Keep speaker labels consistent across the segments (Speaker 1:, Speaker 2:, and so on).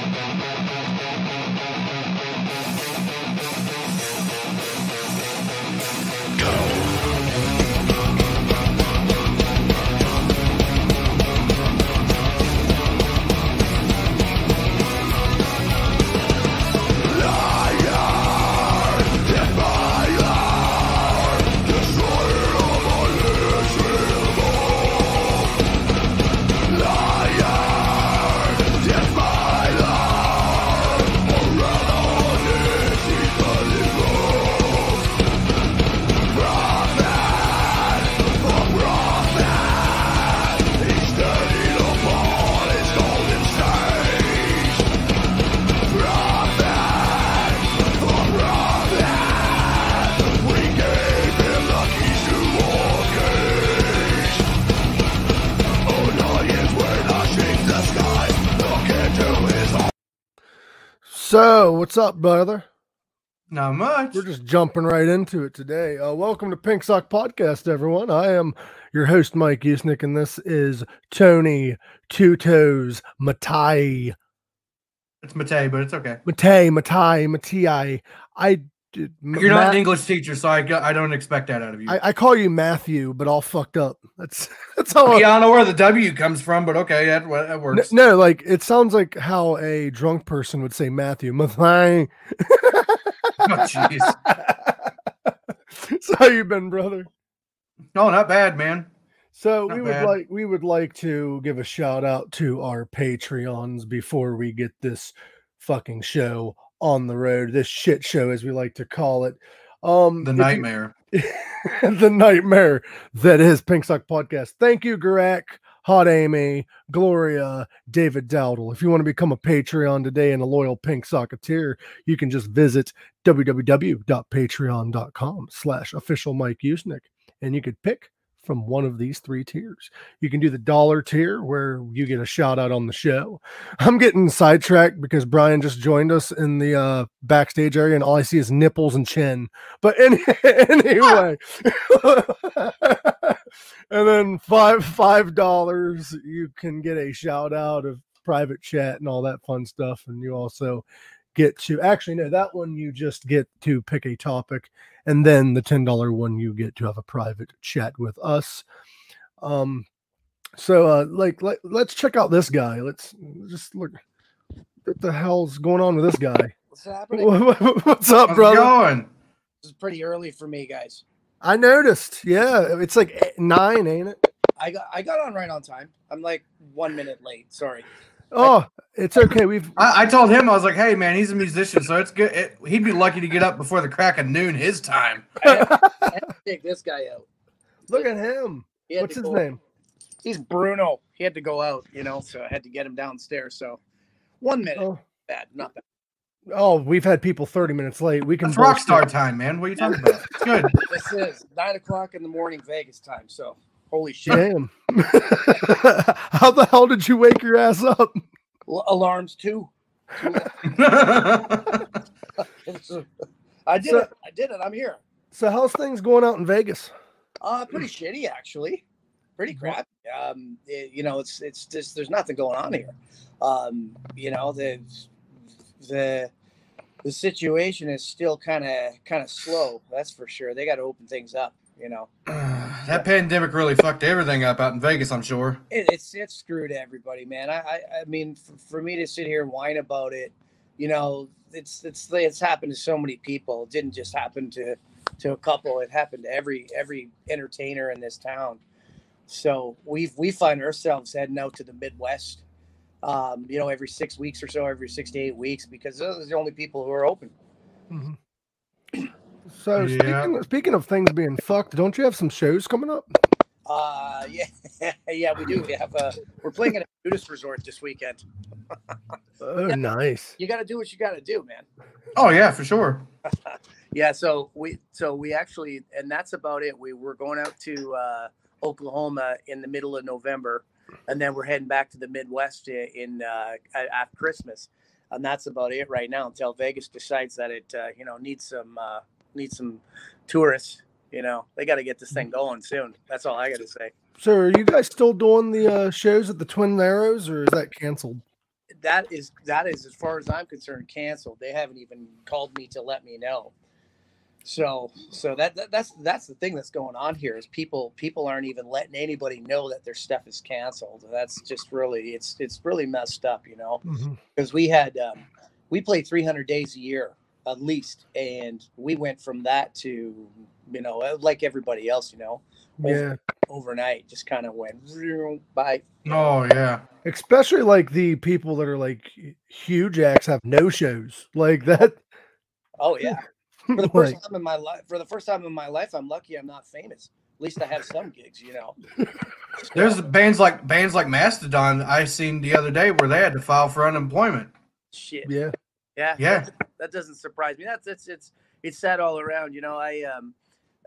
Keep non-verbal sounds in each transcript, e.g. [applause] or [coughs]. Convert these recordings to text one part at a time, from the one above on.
Speaker 1: So, what's up, brother?
Speaker 2: Not much.
Speaker 1: We're just jumping right into it today. Uh, welcome to Pink Sock Podcast, everyone. I am your host, Mike Usnick, and this is Tony Two Toes Matai.
Speaker 2: It's Matei, but it's okay.
Speaker 1: Matei, Matai, Matai. I
Speaker 2: You're not an English teacher, so I, I don't expect that out of you.
Speaker 1: I, I call you Matthew, but all fucked up. That's [laughs] that's how. I,
Speaker 2: yeah, I don't know where the W comes from, but okay, that, that works.
Speaker 1: no, like it sounds like how a drunk person would say Matthew. Matai. [laughs]
Speaker 2: Oh, jeez.
Speaker 1: so how you been, brother?
Speaker 2: No, not bad, man.
Speaker 1: So
Speaker 2: Not
Speaker 1: we would
Speaker 2: bad.
Speaker 1: like we would like to give a shout out to our Patreons before we get this fucking show on the road. This shit show, as we like to call it. Um,
Speaker 2: The
Speaker 1: if you-
Speaker 2: nightmare. [laughs]
Speaker 1: the nightmare that is Pink Sock Podcast. Thank you, Garak, Hot Amy, Gloria, David Dowdle. If you want to become a Patreon today and a loyal Pink Socketeer, you can just visit www.patreon.com slash official Mike Usnick and you could pick from one of these three tiers. You can do the dollar tier where you get a shout out on the show. I'm getting sidetracked because Bryan just joined us in the uh, backstage area and all I see is nipples and chin. But [laughs] any, anyway, [laughs] and then five five dollars you can get a shout out of private chat and all that fun stuff, and you also get to actually no that one you just get to pick a topic, and then the ten dollar one you get to have a private chat with us. Um, so uh, like let, let's check out this guy. Let's just look. What the hell's going on with this guy?
Speaker 3: What's happening?
Speaker 1: What's up,
Speaker 2: How's it
Speaker 1: brother?
Speaker 2: going?
Speaker 3: This is pretty early for me, guys.
Speaker 1: I noticed. Yeah, it's like eight- nine, ain't it?
Speaker 3: I got I got on right on time. I'm like one minute late. Sorry.
Speaker 1: Oh, it's okay. We've
Speaker 2: I, I told him I was like, "Hey, man, he's a musician, so it's good. It, he'd be lucky to get up before the crack of noon his time."
Speaker 3: I [laughs] had, I had to take this guy out.
Speaker 1: look at him. What's his
Speaker 3: go-
Speaker 1: name?
Speaker 3: He's Bruno. He had to go out, you know, so I had to get him downstairs. So one minute,
Speaker 1: Oh,
Speaker 3: bad, not bad.
Speaker 1: oh, we've had people thirty minutes late. We can
Speaker 2: That's rock star time, man. What are you talking about? It's good. [laughs]
Speaker 3: This is nine o'clock in the morning Vegas time. So holy shit.
Speaker 1: Damn. [laughs] How the hell did you wake your ass up?
Speaker 3: L- alarms too. [laughs] I did
Speaker 1: So-
Speaker 3: it. I did it. I'm here.
Speaker 1: So how's things going out in Vegas?
Speaker 3: Uh, pretty shitty actually. Pretty crap. Um, it- you know, it's it's just there's nothing going on here. Um, you know, the the the situation is still kind of kind of slow. That's for sure. They got to open things up. You know, [clears throat]
Speaker 2: that pandemic really fucked everything up out in Vegas. I'm sure.
Speaker 3: it, it's it's screwed everybody, man. I I, I mean, for, for me to sit here and whine about it, you know, it's it's it's happened to so many people. It didn't just happen to to a couple. It happened to every every entertainer in this town. So we we find ourselves heading out to the Midwest. Um, you know, every six weeks or so, every six to eight weeks, because those are the only people who are open.
Speaker 1: Mhm. So
Speaker 2: Yeah.
Speaker 1: speaking, speaking of things being fucked, don't you have some shows coming up?
Speaker 3: Uh, yeah, [laughs] yeah, we do. We have uh, we're playing at a nudist resort this weekend. [laughs]
Speaker 1: Oh, nice.
Speaker 3: You got to do what you got to do, man.
Speaker 2: Oh yeah, for sure. [laughs]
Speaker 3: Yeah, so we so we actually and that's about it. We we're going out to uh, Oklahoma in the middle of November, and then we're heading back to the Midwest i- in uh, after Christmas, and that's about it right now until Vegas decides that it uh, you know needs some uh, needs some tourists. You know they got to get this thing going soon. That's all I got to say.
Speaker 1: So are you guys still doing the uh, shows at the Twin Arrows, or is that canceled?
Speaker 3: that is that is as far as I'm concerned canceled. They haven't even called me to let me know. So so that, that that's that's the thing that's going on here is people people aren't even letting anybody know that their stuff is canceled. That's just really it's it's really messed up, you know.
Speaker 1: Mhm.
Speaker 3: Because we had um, we played 300 days a year at least, and we went from that to you know uh, like everybody else, you know,
Speaker 1: Yeah.
Speaker 3: overnight just kind of went zoom by.
Speaker 2: Oh yeah.
Speaker 1: Especially like the people that are like huge acts have no shows like that.
Speaker 3: Oh yeah. [laughs] For the first
Speaker 1: like,
Speaker 3: time in my life, for the first time in my life, I'm lucky I'm not famous. At least I have some gigs, you know. [laughs]
Speaker 2: There's bands like bands like Mastodon I seen the other day where they had to file for unemployment.
Speaker 3: shit.
Speaker 1: yeah.
Speaker 3: Yeah,
Speaker 2: Yeah.
Speaker 3: That, that doesn't surprise me. That's it's it's it's sad all around. You know, I um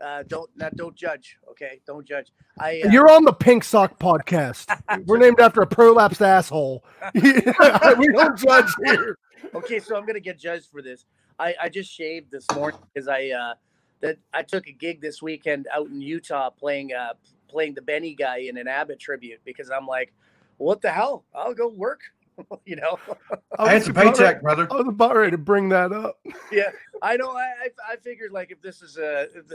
Speaker 3: uh don't not don't judge. Okay, don't judge. I uh,
Speaker 1: You're on the Pink Sock podcast. [laughs] We're named after a prolapsed asshole. [laughs] we don't judge here.
Speaker 3: okay, so I'm gonna get judged for this. I I just shaved this morning because I uh that I took a gig this weekend out in Utah playing uh playing the Benny guy in an ABBA tribute because I'm like, what the hell? I'll go work. [laughs] you know.
Speaker 2: I had
Speaker 1: was
Speaker 2: some
Speaker 1: about
Speaker 2: paycheck,
Speaker 1: ready-
Speaker 2: brother.
Speaker 1: I was about ready to bring that up. [laughs]
Speaker 3: yeah, I know. I, I I figured like if this is a if,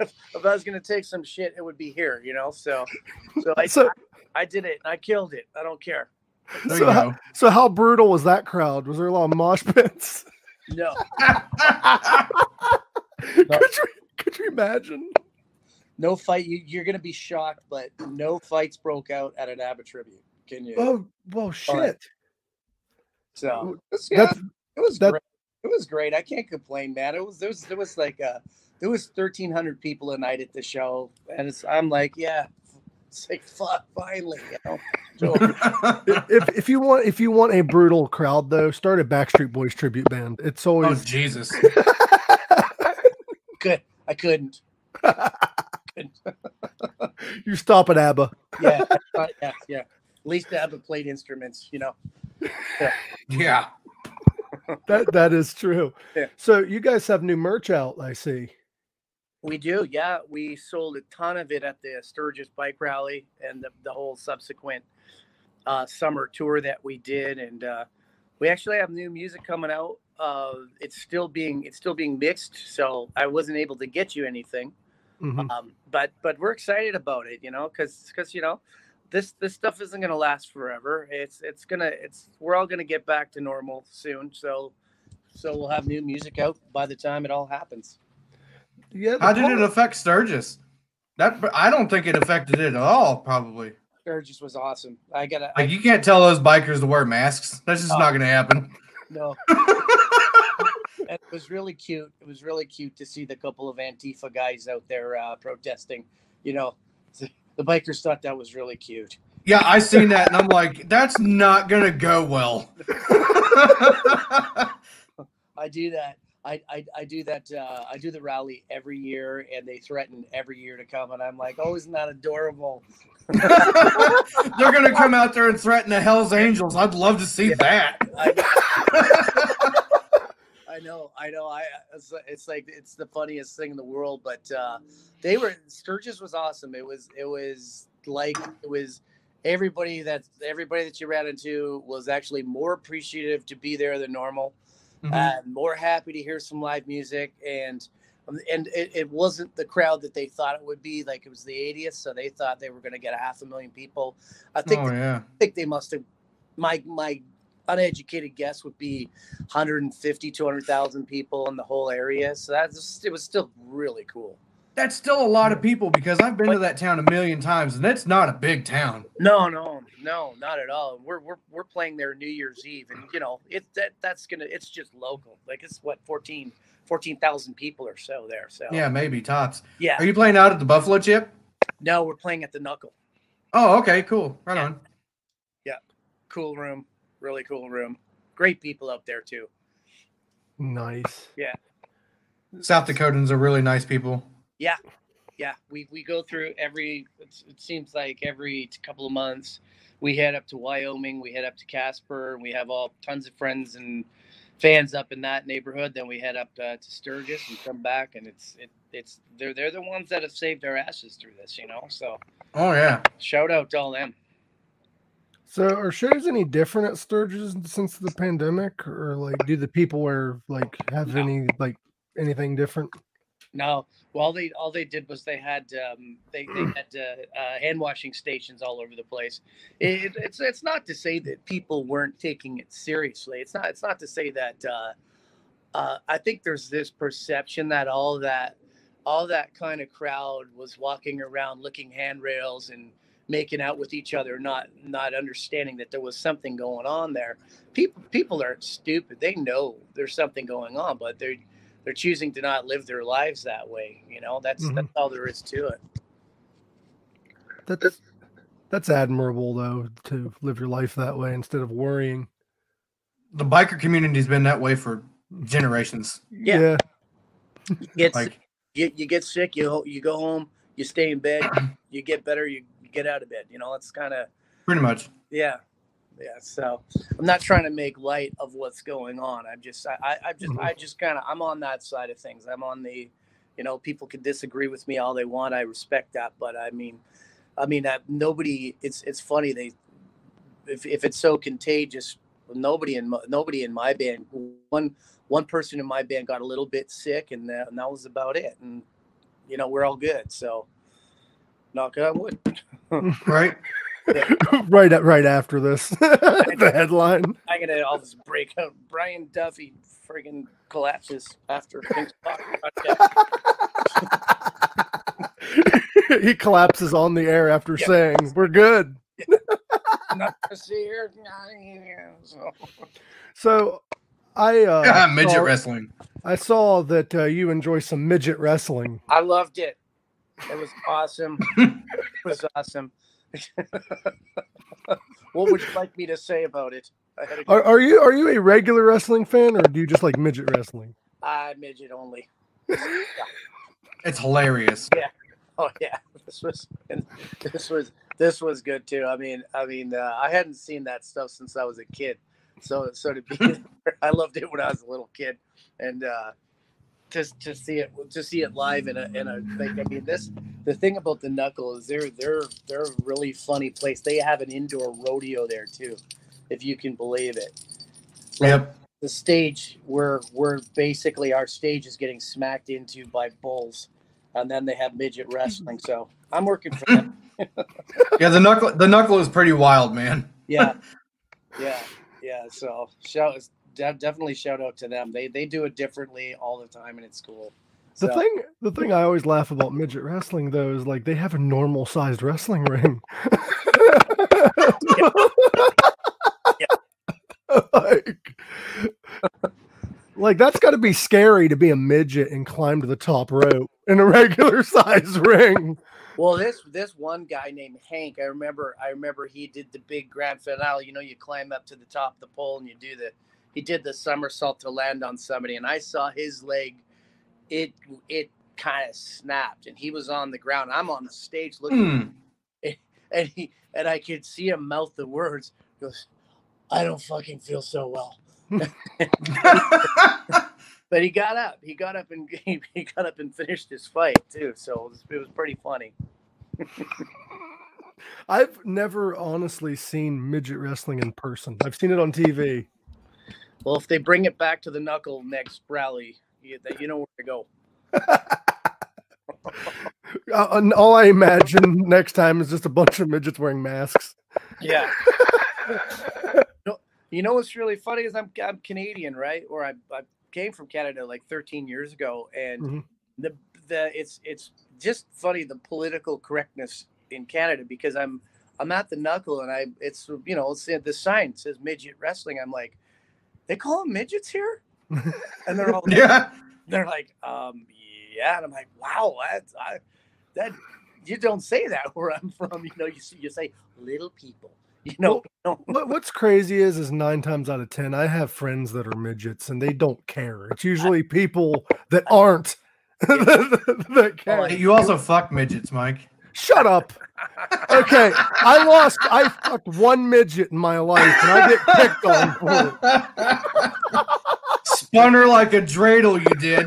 Speaker 3: [laughs] if I was gonna take some shit, it would be here, you know. So so I
Speaker 1: So,
Speaker 3: I did it. I killed it. I don't care.
Speaker 2: There
Speaker 1: so,
Speaker 2: you
Speaker 1: how, so how brutal was that crowd? Was there a lot of mosh pits?
Speaker 3: No,
Speaker 1: could you could you imagine?
Speaker 3: no fight. You, you're gonna be shocked, but no fights broke out at an ABBA tribute. Can you?
Speaker 1: Oh well, shit.
Speaker 3: so it was, yeah,
Speaker 1: That's
Speaker 3: it was
Speaker 1: that-
Speaker 3: great. It was great. I can't complain, man. It was there was there was like uh there was thirteen hundred people a night at the show, and it's I'm like, yeah, it's like fuck, finally, you know. [laughs] So,
Speaker 1: if if you want if you want a brutal crowd though, start a Backstreet Boys tribute band. It's
Speaker 2: oh
Speaker 1: always
Speaker 2: Jesus. [laughs]
Speaker 3: good. I couldn't.
Speaker 1: you stop at ABBA.
Speaker 3: Yeah, uh, yeah, yeah. At least they have played instruments, you know. [laughs]
Speaker 2: Yeah. [laughs]
Speaker 1: That that is true.
Speaker 3: Yeah.
Speaker 1: So you guys have new merch out, I see.
Speaker 3: We do, yeah. We sold a ton of it at the Sturgis Bike Rally and the, the whole subsequent uh, summer tour that we did, and uh, we actually have new music coming out. Uh, it's still being it's still being mixed, so I wasn't able to get you anything.
Speaker 1: Mhm.
Speaker 3: Um, but but we're excited about it, you know, because because you know this this stuff isn't gonna last forever. It's it's gonna it's we're all gonna get back to normal soon. So so we'll have new music out by the time it all happens.
Speaker 1: Yeah.
Speaker 2: How did it affect Sturgis? That I don't think it affected it at all, probably.
Speaker 3: Sturgis was awesome. I gotta
Speaker 2: Like you can't tell those bikers to wear masks. That's just
Speaker 3: Oh.
Speaker 2: not gonna happen.
Speaker 3: No. [laughs] It was really cute. It was really cute to see the couple of Antifa guys out there uh, protesting. You know, the bikers thought that was really cute.
Speaker 2: Yeah, I seen that and I'm like, that's not gonna go well. [laughs]
Speaker 3: I do that. I, I, I do that. Uh, I do the rally every year, and they threaten every year to come, and I'm like, oh, isn't that adorable? [laughs]
Speaker 2: They're gonna come out there and threaten the Hell's Angels. I'd love to see that.
Speaker 3: I, [laughs] I know, I know. I it's, it's like it's the funniest thing in the world. But uh, they were Sturgis was awesome. It was it was like it was everybody that everybody that you ran into was actually more appreciative to be there than normal,
Speaker 2: Mhm.
Speaker 3: uh, more happy to hear some live music, and um, and it, it wasn't the crowd that they thought it would be. Like it was the 80th, so they thought they were going to get a half a million people. I think
Speaker 2: oh yeah.
Speaker 3: think they must have my my uneducated guess would be 150 200,000 people in the whole area so that's it was still really cool
Speaker 2: That's still a lot of people because I've been to that town a million times and it's not a big town.
Speaker 3: no no no not at all we're we're, we're playing there new year's eve and you know it that that's gonna it's just local like it's what 14 14,000 people or so there so
Speaker 2: Yeah, maybe tops.
Speaker 3: yeah
Speaker 2: Are you playing out at the Buffalo Chip?
Speaker 3: no we're playing at the knuckle
Speaker 2: Oh, okay, cool. Right
Speaker 3: Yeah.
Speaker 2: on. Yeah.
Speaker 3: Cool room really cool room great people out there too
Speaker 1: Nice. Yeah.
Speaker 2: South Dakotans are really nice people.
Speaker 3: yeah Yeah. we we go through every it's, it seems like every couple of months we head up to wyoming we head up to casper and we have all tons of friends and fans up in that neighborhood then we head up uh, to sturgis and come back and it's it, it's they're they're the ones that have saved our asses through this you know so
Speaker 2: Oh yeah.
Speaker 3: shout out to all them
Speaker 1: So are shows any different at Sturgis since the pandemic, or like do the people wear like have
Speaker 3: No.
Speaker 1: any like anything different?
Speaker 3: No, well, all they all they did was they had um, they they [clears throat] had uh, uh, hand washing stations all over the place. It, it's it's not to say that people weren't taking it seriously. It's not it's not to say that. Uh, uh, I think there's this perception that all that all that kind of crowd was walking around licking handrails and making out with each other, not not understanding that there was something going on there. People people aren't stupid. They know there's something going on, but they're they're choosing to not live their lives that way. You know, that's
Speaker 1: Mhm.
Speaker 3: that's all there is to it.
Speaker 1: That's that's admirable though to live your life that way instead of worrying.
Speaker 2: The biker community's been that way for generations.
Speaker 3: Yeah. Get
Speaker 2: Like
Speaker 3: you, you get sick, you you go home, you stay in bed, you get better, you, get out of bed. You know, it's kind of
Speaker 2: pretty much.
Speaker 3: yeah, yeah. So I'm not trying to make light of what's going on. I'm just I I, I just
Speaker 1: Mhm.
Speaker 3: I just kind of I'm on that side of things. I'm on the, you know, people can disagree with me all they want. I respect that, but I mean, I mean, uh, nobody. It's it's funny they, if if it's so contagious, nobody in my, nobody in my band. One one person in my band got a little bit sick, and that, and that was about it. And you know, we're all good. So, knock on wood. [laughs]
Speaker 2: Right? [laughs]
Speaker 1: right right after this, [laughs] the headline.
Speaker 3: I'm gonna all this break out. Bryan Duffy friggin' collapses after Pink's
Speaker 1: he collapses on the air after
Speaker 3: Yeah.
Speaker 1: saying, "We're good."
Speaker 3: Not to see her. So,
Speaker 1: So, I uh,
Speaker 2: Midget
Speaker 1: saw,
Speaker 2: wrestling.
Speaker 1: I saw that uh, you enjoy some midget wrestling.
Speaker 3: I loved it. [laughs] It was awesome. it was awesome. what would you like me to say about it? I had a
Speaker 1: Are, are you are you a regular wrestling fan, or do you just like midget wrestling?
Speaker 3: ah, midget only. [laughs]
Speaker 2: It's hilarious. Yeah.
Speaker 3: Oh yeah, [laughs] this was this was this was good too. I mean, I mean, uh, I hadn't seen that stuff since I was a kid, so so to be, I loved it when I was a little kid, and uh, just to see it to see it live in a in a thing. I mean, this the thing about the Knuckle is they're they're they're a really funny place. They have an indoor rodeo there too, if you can believe it.
Speaker 2: Yep.
Speaker 3: The stage where where basically our stage is getting smacked into by bulls, and then they have midget wrestling. So I'm working for them. [laughs] [laughs]
Speaker 2: Yeah, the knuckle the knuckle is pretty wild, man.
Speaker 3: yeah [laughs] yeah yeah so shout de- definitely shout out to them they they do it differently all the time and it's cool
Speaker 1: The
Speaker 3: So,
Speaker 1: thing, the thing I always laugh about midget wrestling though is like they have a normal sized wrestling ring. [laughs] like, like that's got to be scary to be a midget and climb to the top rope in a regular [laughs] size ring.
Speaker 3: well this this one guy named hank i remember i remember he did the big grand finale you know you climb up to the top of the pole and you do the he did the somersault to land on somebody and i saw his leg it it kind of snapped and he was on the ground i'm on the stage looking
Speaker 2: Hmm. [laughs]
Speaker 3: and he and I could see him mouth the words. He goes, I don't fucking feel so well. [laughs] But he got up. He got up and [laughs] he, he got up and finished his fight too. So it was, it was pretty funny.
Speaker 1: I've never honestly seen midget wrestling in person. I've seen it on TV.
Speaker 3: Well, if they bring it back to the knuckle next rally, you, that you know where to go. [laughs]
Speaker 1: Uh, and all I imagine next time is just a bunch of midgets wearing masks.
Speaker 3: Yeah. [laughs] You know what's really funny is I'm I'm Canadian, right? Or I, I came from Canada like 13 years ago, and
Speaker 1: Mhm.
Speaker 3: the the it's it's just funny the political correctness in Canada because I'm I'm at the knuckle and I it's you know it's the sign says midget wrestling. I'm like, they call them midgets here, [laughs] and they're all
Speaker 2: yeah.
Speaker 3: they're like, um, yeah, and I'm like, wow, that's I, that you don't say that [laughs] where I'm from. You know, you you say little people. [laughs] You know,
Speaker 1: What, what's crazy is, is nine times out of ten, I have friends that are midgets and they don't care. It's usually people that aren't that, care.
Speaker 2: You also fuck midgets, Mike.
Speaker 1: Shut up. Okay, I lost. I fucked one midget in my life, and I get picked on for it.
Speaker 2: Spun her like a dreidel, you did.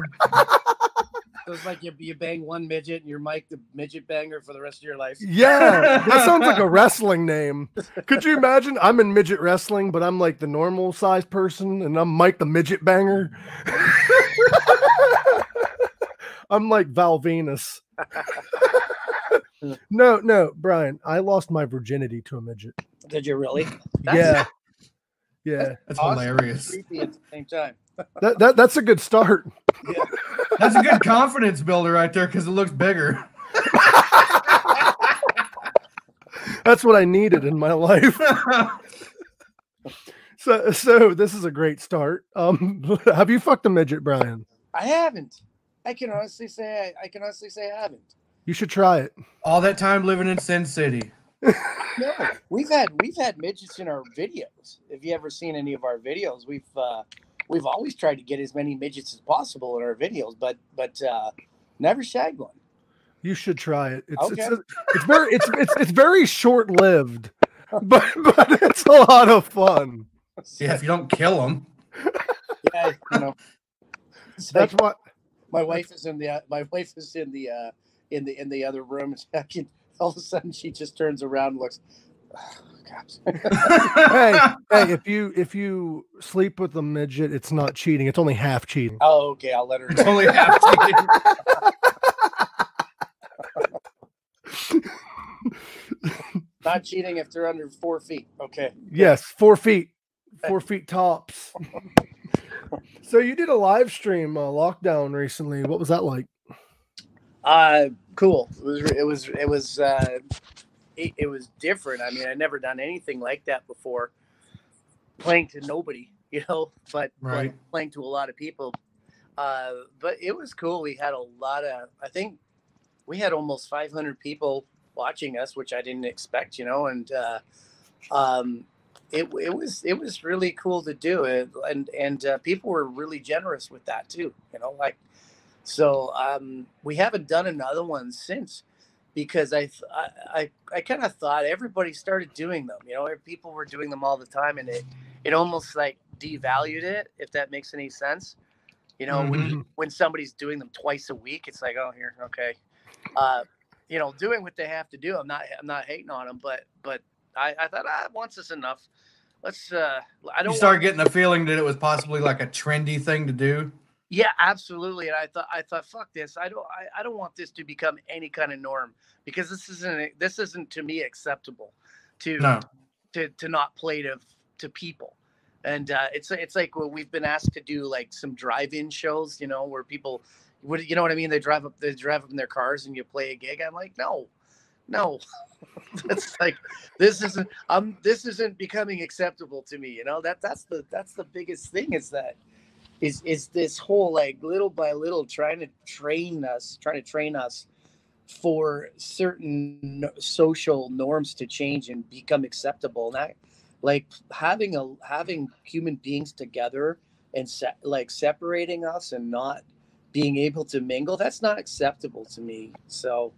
Speaker 3: So it's like you, you bang one midget and you're Mike the midget banger for the rest of your life.
Speaker 1: Yeah, that [laughs] sounds like a wrestling name. Could you imagine? I'm in midget wrestling, but I'm like the normal size person, and I'm Mike the midget banger. [laughs] I'm like Val Venis. No, no, Bryan, I lost my virginity to a midget.
Speaker 3: Did you really? That's
Speaker 1: yeah, [laughs] yeah.
Speaker 2: That's
Speaker 3: awesome.
Speaker 2: hilarious.
Speaker 3: creepy at the same time.
Speaker 1: That, that that's a good start. Yeah. [laughs]
Speaker 2: That's a good confidence builder right there because it looks bigger. [laughs]
Speaker 1: That's what I needed in my life. So, so this is a great start. Um, have you fucked a midget, Bryan?
Speaker 3: I haven't. I can honestly say I, I can honestly say I haven't.
Speaker 1: You should try it.
Speaker 2: All that time living in Sin City. [laughs]
Speaker 3: No, we've had we've had midgets in our videos. If you ever seen any of our videos, we've uh, we've always tried to get as many midgets as possible in our videos, but but uh, never shag one.
Speaker 1: You should try it. It's
Speaker 3: Okay.
Speaker 1: it's, it's very it's it's it's very short lived, [laughs] but but it's a lot of fun.
Speaker 2: Yeah, if you don't kill them. [laughs]
Speaker 3: yeah, you know. It's
Speaker 1: That's
Speaker 3: like
Speaker 1: what
Speaker 3: my wife is in the uh, my wife is in the uh, in the in the other room. And [laughs] can, all of a sudden she just turns around and looks. Oh,
Speaker 1: hey, [laughs] hey, if you if you sleep with a midget, it's not cheating. It's only half cheating.
Speaker 3: oh, okay. I'll let her.
Speaker 2: It's only half cheating. [laughs]
Speaker 3: Not cheating if they're under four feet. Okay.
Speaker 1: Yes, four feet, four feet tops. so you did a live stream uh, lockdown recently. What was that like?
Speaker 3: Uh, cool. It was it was it was uh, it, it was different. I mean, I never done anything like that before. Playing to nobody, [laughs] you know, but,
Speaker 2: Right.
Speaker 3: but playing to a lot of people. Uh, but it was cool. We had a lot of. I think we had almost 500 people watching us, which I didn't expect, you know, and uh, um, it it was it was really cool to do it, and and uh, people were really generous with that too, you know, like so um, we haven't done another one since because I I I, I kind of thought everybody started doing them. You know, people were doing them all the time, and it it almost like devalued it. If that makes any sense, you know, when you, when somebody's doing them twice a week, it's like, oh, here, okay, uh, you know, doing what they have to do. I'm not I'm not hating on them, but but I, I thought ah, once is enough. Let's. uh I don't.
Speaker 2: You
Speaker 3: want-
Speaker 2: start getting a feeling that it was possibly like a trendy thing to do.
Speaker 3: Yeah, absolutely. And I thought I thought fuck this. I don't I, I don't want this to become any kind of norm because this isn't this isn't to me acceptable to
Speaker 2: No.
Speaker 3: to to not play to to people. And uh, it's it's like well, we've been asked to do like some drive-in shows, you know, where people would you know what I mean? They drive up they drive up in their cars and you play a gig. I'm like, no, no. [laughs] that's like this isn't um this isn't becoming acceptable to me, you know. That that's the that's the biggest thing is that is is this whole like little by little trying to train us trying to train us for certain social norms to change and become acceptable. And like having a having human beings together and se- like separating us and not being able to mingle that's not acceptable to me. So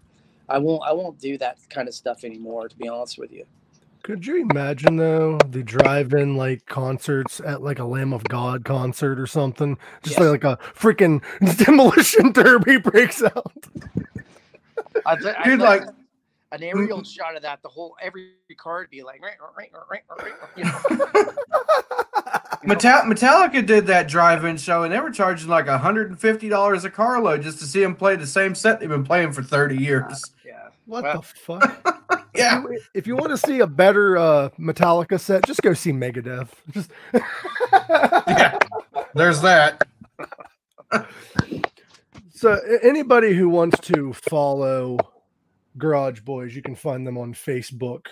Speaker 3: i won't i won't do that kind of stuff anymore to be honest with you
Speaker 1: Could you imagine though the drive-in like concerts at like a Lamb of God concert or something? Just
Speaker 3: Yes.
Speaker 1: like, like a freaking [laughs] demolition derby [laughs] breaks out.
Speaker 3: I'd, li- I'd
Speaker 2: Dude,
Speaker 3: like
Speaker 2: like-
Speaker 3: an mm-hmm. aerial shot of that the whole every car would be like right [laughs] you know
Speaker 2: Metal- Metallica did that drive-in show, and they were charging like $150 a carload just to see them play the same set they've been playing for 30 years.
Speaker 3: Yeah
Speaker 1: What
Speaker 3: Well-
Speaker 1: the [laughs] fuck?
Speaker 2: Yeah.
Speaker 1: If you want to see a better uh, Metallica set, just go see Megadeth. Just
Speaker 2: Yeah. There's that.
Speaker 1: So anybody who wants to follow Garage Boys, you can find them on Facebook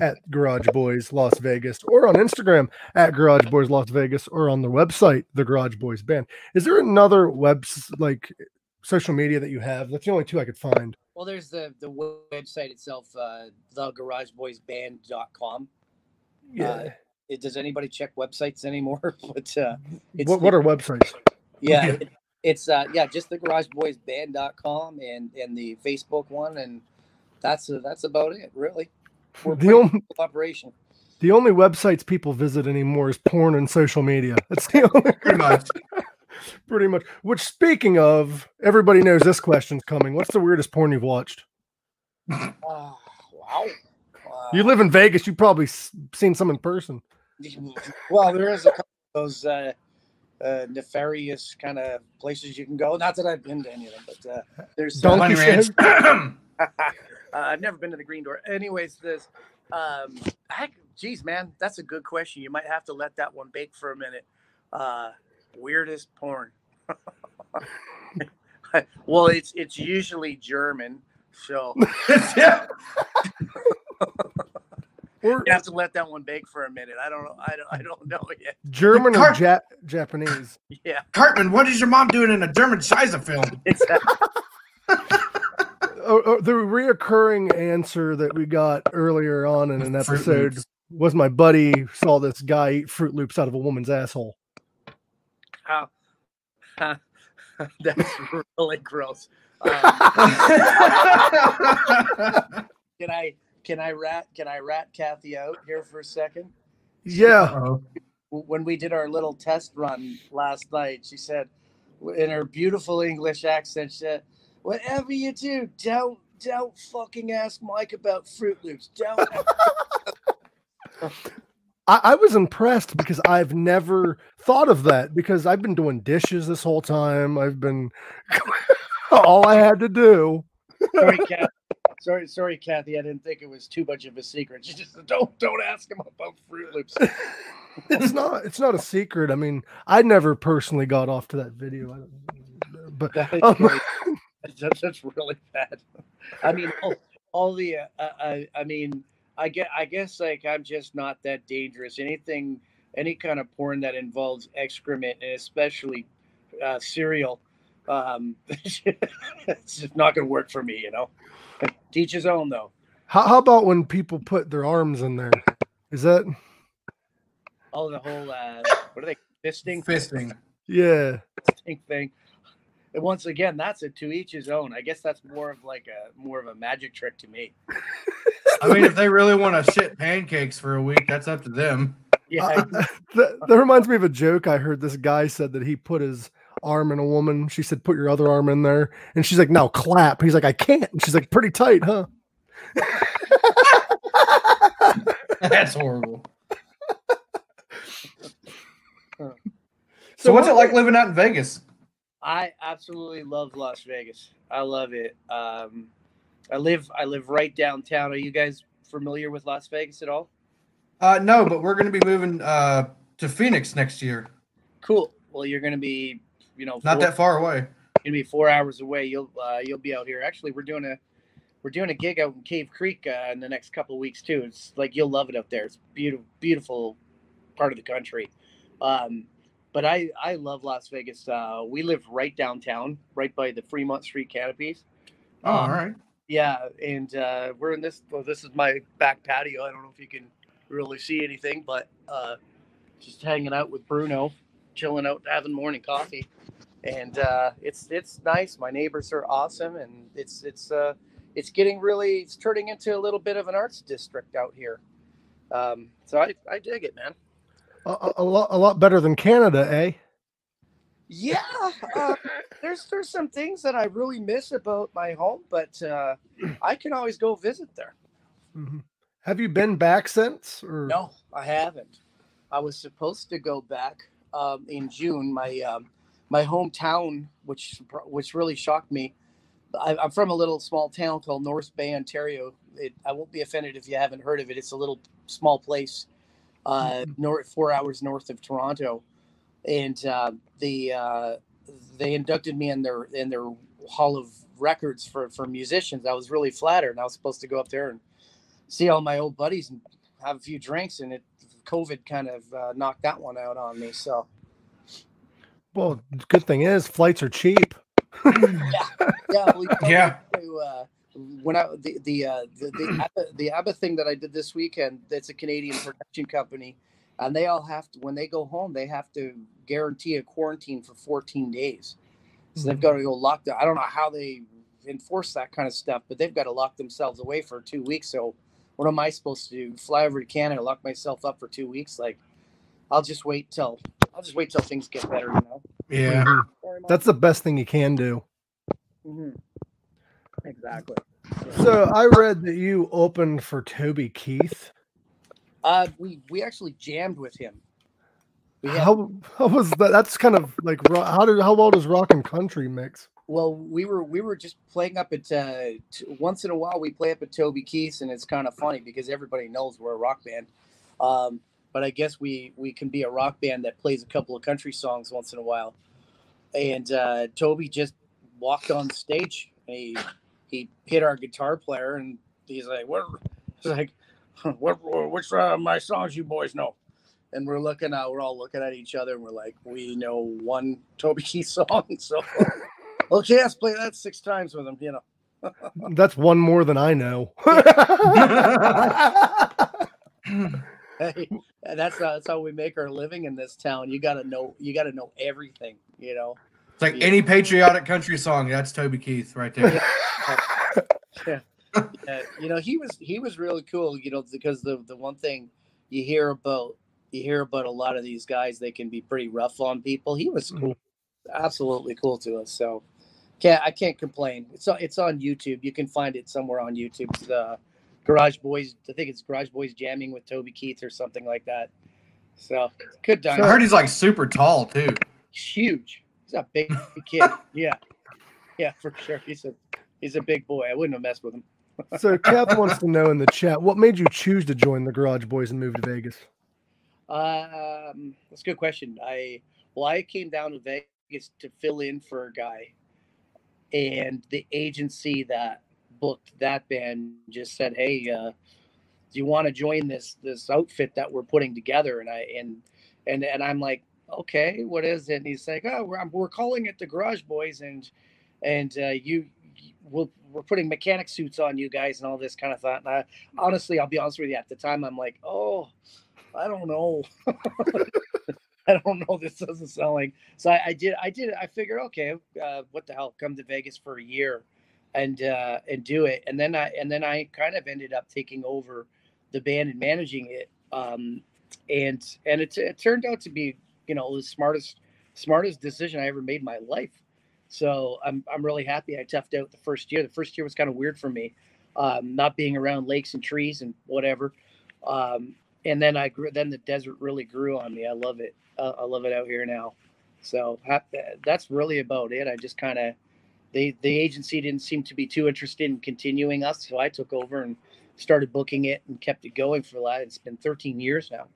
Speaker 1: at Garage Boys Las Vegas or on Instagram at Garage Boys Las Vegas or on their website The Garage Boys Band. Is there another web like social media that you have? That's the only two I could find.
Speaker 3: Well there's the the website itself uh thegarageboysband.com
Speaker 1: Yeah.
Speaker 3: it, does anybody check websites anymore [laughs] but uh it's
Speaker 1: what what are websites?
Speaker 3: yeah
Speaker 2: Yeah.
Speaker 3: it- it's uh yeah just the garageboysband.com and and the facebook one and that's uh, that's about it really we're
Speaker 1: The only
Speaker 3: operation
Speaker 1: the only websites people visit anymore is porn and social media. That's the only
Speaker 2: Pretty much. [laughs]
Speaker 1: Pretty much. Which, speaking of, everybody knows this question's coming. What's the weirdest porn you've watched?
Speaker 3: Oh, wow. Uh,
Speaker 1: You live in Vegas. You've probably s- seen some in person.
Speaker 3: well, there is a couple of those uh, uh, nefarious kind of places you can go. Not that I've been to any of them, but uh, there's uh,
Speaker 1: Donkey
Speaker 2: Ranch. [coughs] [coughs]
Speaker 3: uh, I've never been to the Green Door. Anyways, this, um, heck, geez, man, that's a good question. You might have to let that one bake for a minute. Uh, weirdest porn. [laughs] well, it's it's usually German, so [laughs]
Speaker 2: yeah.
Speaker 3: You have to let that one bake for a minute. I don't know. I don't. I don't know yet.
Speaker 1: German or
Speaker 2: Car-
Speaker 1: ja- Japanese?
Speaker 3: Yeah,
Speaker 2: Cartman, what is your mom doing in a German Shiza film? [laughs]
Speaker 3: it's
Speaker 1: Oh, oh, the reoccurring answer that we got earlier on in an episode was my buddy saw this guy eat Froot Loops out of a woman's asshole.
Speaker 3: How. [laughs] that's really gross. Um, [laughs] can I can I rat can I rat Kathy out here for a second?
Speaker 1: Yeah.
Speaker 2: Uh-oh.
Speaker 3: when we did our little test run last night, she said, in her beautiful English accent, she said, "Whatever you do, don't don't fucking ask Mike about Froot Loops. Don't." [laughs]
Speaker 1: I, I was impressed because I've never thought of that because I've been doing dishes this whole time. I've been [laughs] all I had to do.
Speaker 3: sorry, Kathy. Sorry, sorry, Kathy. I didn't think it was too much of a secret. She just said, don't don't ask him about Froot Loops. [laughs]
Speaker 1: It's not. It's not a secret. I mean, I never personally got off to that video. But
Speaker 3: That
Speaker 1: um, [laughs]
Speaker 3: that's, that's really bad. I mean, all, all the uh, I, I mean, I get I guess like I'm just not that dangerous. Anything, any kind of porn that involves excrement and especially uh, cereal, um, [laughs] it's just not going to work for me. You know, [laughs] teach his own though.
Speaker 1: how, how about when people put their arms in there? Is that
Speaker 3: Oh, the whole uh, what are they fisting
Speaker 2: Fisting.
Speaker 1: yeah?
Speaker 3: fisting thing. And once again, that's a to each his own. I guess that's more of like a more of a magic trick to me. [laughs]
Speaker 2: I mean, if they really want to shit pancakes for a week, that's up to them.
Speaker 3: Yeah,
Speaker 1: Uh, that, that reminds me of a joke I heard. This guy said that he put his arm in a woman. She said, "Put your other arm in there," and she's like, "Now clap." He's like, "I can't." And she's like, "Pretty tight, huh?" [laughs]
Speaker 2: That's horrible.
Speaker 3: Huh.
Speaker 2: So, what's it like living out in Vegas?
Speaker 3: I absolutely love Las Vegas. I love it. Um, I live I live right downtown. Are you guys familiar with Las Vegas at all?
Speaker 2: Uh, no, but we're going to be moving uh, to Phoenix next year.
Speaker 3: Cool. Well, you're going to be, you know,
Speaker 2: Not
Speaker 3: four,
Speaker 2: that far away.
Speaker 3: Going to be four hours away. You'll uh, you'll be out here. Actually, we're doing a we're doing a gig out in Cave Creek uh, in the next couple of weeks too. It's like you'll love it up there. It's beautiful, beautiful part of the country. Um, but I I love Las Vegas. Uh, we live right downtown, right by the Fremont Street canopies.
Speaker 2: Oh,
Speaker 3: Um,
Speaker 2: right.
Speaker 3: Yeah, and uh, we're in this. Well, this is my back patio. I don't know if you can really see anything, but uh, just hanging out with Bruno, chilling out, having morning coffee, and uh, it's it's nice. My neighbors are awesome, and it's it's uh, it's getting really. It's turning into a little bit of an arts district out here. Um, so I I dig it, man.
Speaker 1: A, a, lot, a lot better than Canada, eh?
Speaker 3: Yeah, uh, there's there's some things that I really miss about my home, but uh, [clears throat] I can always go visit there.
Speaker 1: Mhm. Have you been back since? Or
Speaker 3: No, I haven't. I was supposed to go back um, in June. My um, my hometown, which which really shocked me. I, I'm from a little small town called North Bay, Ontario. It, I won't be offended if you haven't heard of it. It's a little small place, uh, north four hours north of Toronto, and uh, the uh, they inducted me in their in their Hall of Records for for musicians. I was really flattered, and I was supposed to go up there and see all my old buddies and have a few drinks, and it COVID kind of uh, knocked that one out on me. So
Speaker 1: Well, good thing is flights are cheap.
Speaker 3: yeah, well, [laughs] you
Speaker 2: Yeah.
Speaker 3: to, uh, when I the the uh, the the ABBA, the ABBA thing that I did this weekend, that's a Canadian production company, and they all have to when they go home, they have to guarantee a quarantine for 14 days. So they've got to go lock down. I don't know how they enforce that kind of stuff, but they've got to lock themselves away for two weeks. So what am I supposed to do? Fly over to Canada, lock myself up for two weeks? Like, I'll just wait till I'll just wait till things get better. You know.
Speaker 2: Yeah.
Speaker 1: Mhm. That's the best thing you can do.
Speaker 3: Mhm. exactly.
Speaker 1: So I read that you opened for Toby Keith.
Speaker 3: Uh, we we actually jammed with him. Had,
Speaker 1: How how was that? That's kind of like how did how well does rock and country mix?
Speaker 3: well, we were we were just playing up at uh, t- once in a while we play up at Toby Keith's, and it's kind of funny because everybody knows we're a rock band. Um, but I guess we we can be a rock band that plays a couple of country songs once in a while. And uh, Toby just walked on stage. And he he hit our guitar player, and he's like, "What?" He's like, [laughs] "What? Which uh, my songs you boys know?" And we're looking out. We're all looking at each other, and we're like, "We know one [laughs] Toby Keith song." So, [laughs] okay, let's play that six times with him. You know.
Speaker 1: That's one more than I know.
Speaker 3: Hey, and that's how, that's how we make our living in this town. You gotta know. You gotta know everything. You know.
Speaker 2: It's like any patriotic country song. That's Toby Keith right there.
Speaker 3: Yeah, you know, he was he was really cool. You know, because the the one thing you hear about you hear about a lot of these guys, they can be pretty rough on people. He was cool, absolutely cool to us. So, can't I can't complain. It's on it's on YouTube. You can find it somewhere on YouTube. It's, uh, Garage Boys. I think it's Garage Boys jamming with Toby Keith or something like that. So good
Speaker 2: I heard he's like super tall too.
Speaker 3: Huge. He's a big kid. [laughs] Yeah, yeah, for sure. He's a he's a big boy. I wouldn't have messed with him.
Speaker 1: So Kath wants to know in the chat what made you choose to join the Garage Boys and move to Vegas.
Speaker 3: Um, that's a good question. I well, I came down to Vegas to fill in for a guy, and the agency that booked that band just said, "Hey, uh, do you want to join this this outfit that we're putting together?" And I and and and I'm like, "Okay, what is it?" And he's like, "Oh, we're we're calling it the Garage Boys, and and uh, you." We'll, we're putting mechanic suits on you guys and all this kind of thought. And I, honestly, I'll be honest with you. At the time, I'm like, oh, I don't know. [laughs] I don't know. This doesn't sound like. So I, I did. I did. I figured, okay, uh, what the hell? Come to Vegas for a year, and uh, and do it. And then I and then I kind of ended up taking over the band and managing it. Um, and and it, it turned out to be you know the smartest smartest decision I ever made in my life. So I'm I'm really happy I toughed out the first year. The first year was kind of weird for me, um, not being around lakes and trees and whatever. Um, and then I grew. Then the desert really grew on me. I love it. Uh, I love it out here now. So hap- that's really about it. I just kind of they the agency didn't seem to be too interested in continuing us, so I took over and started booking it and kept it going for that. It's been 13 years now.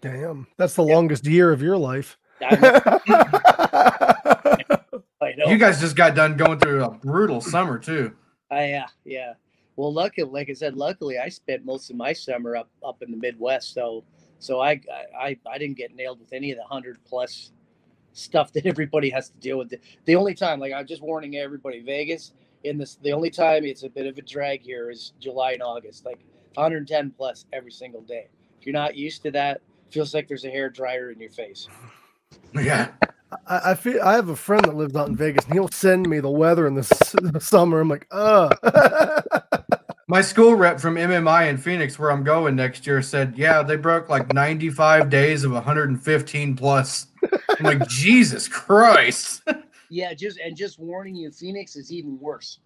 Speaker 1: Damn, that's the longest year of your life. [laughs]
Speaker 3: Know.
Speaker 2: You guys just got done going through a brutal summer too.
Speaker 3: I, yeah, yeah. Well, luckily, like I said, luckily I spent most of my summer up up in the Midwest, so so I I I didn't get nailed with any of the hundred plus stuff that [laughs] everybody has to deal with. The, the only time, like I'm just warning everybody, Vegas in this, the only time it's a bit of a drag here is July and August, like 110 plus every single day. If you're not used to that, feels like there's a hair dryer in your face. [laughs]
Speaker 2: Yeah.
Speaker 1: I, I feel I have a friend that lives out in Vegas, and he'll send me the weather in the, the summer. I'm like, uh [laughs]
Speaker 2: My school rep from MMI in Phoenix, where I'm going next year, said, "Yeah, they broke like 95 days of 115 plus." I'm like, [laughs] Jesus Christ!
Speaker 3: Yeah, just and just warning you, Phoenix is even worse.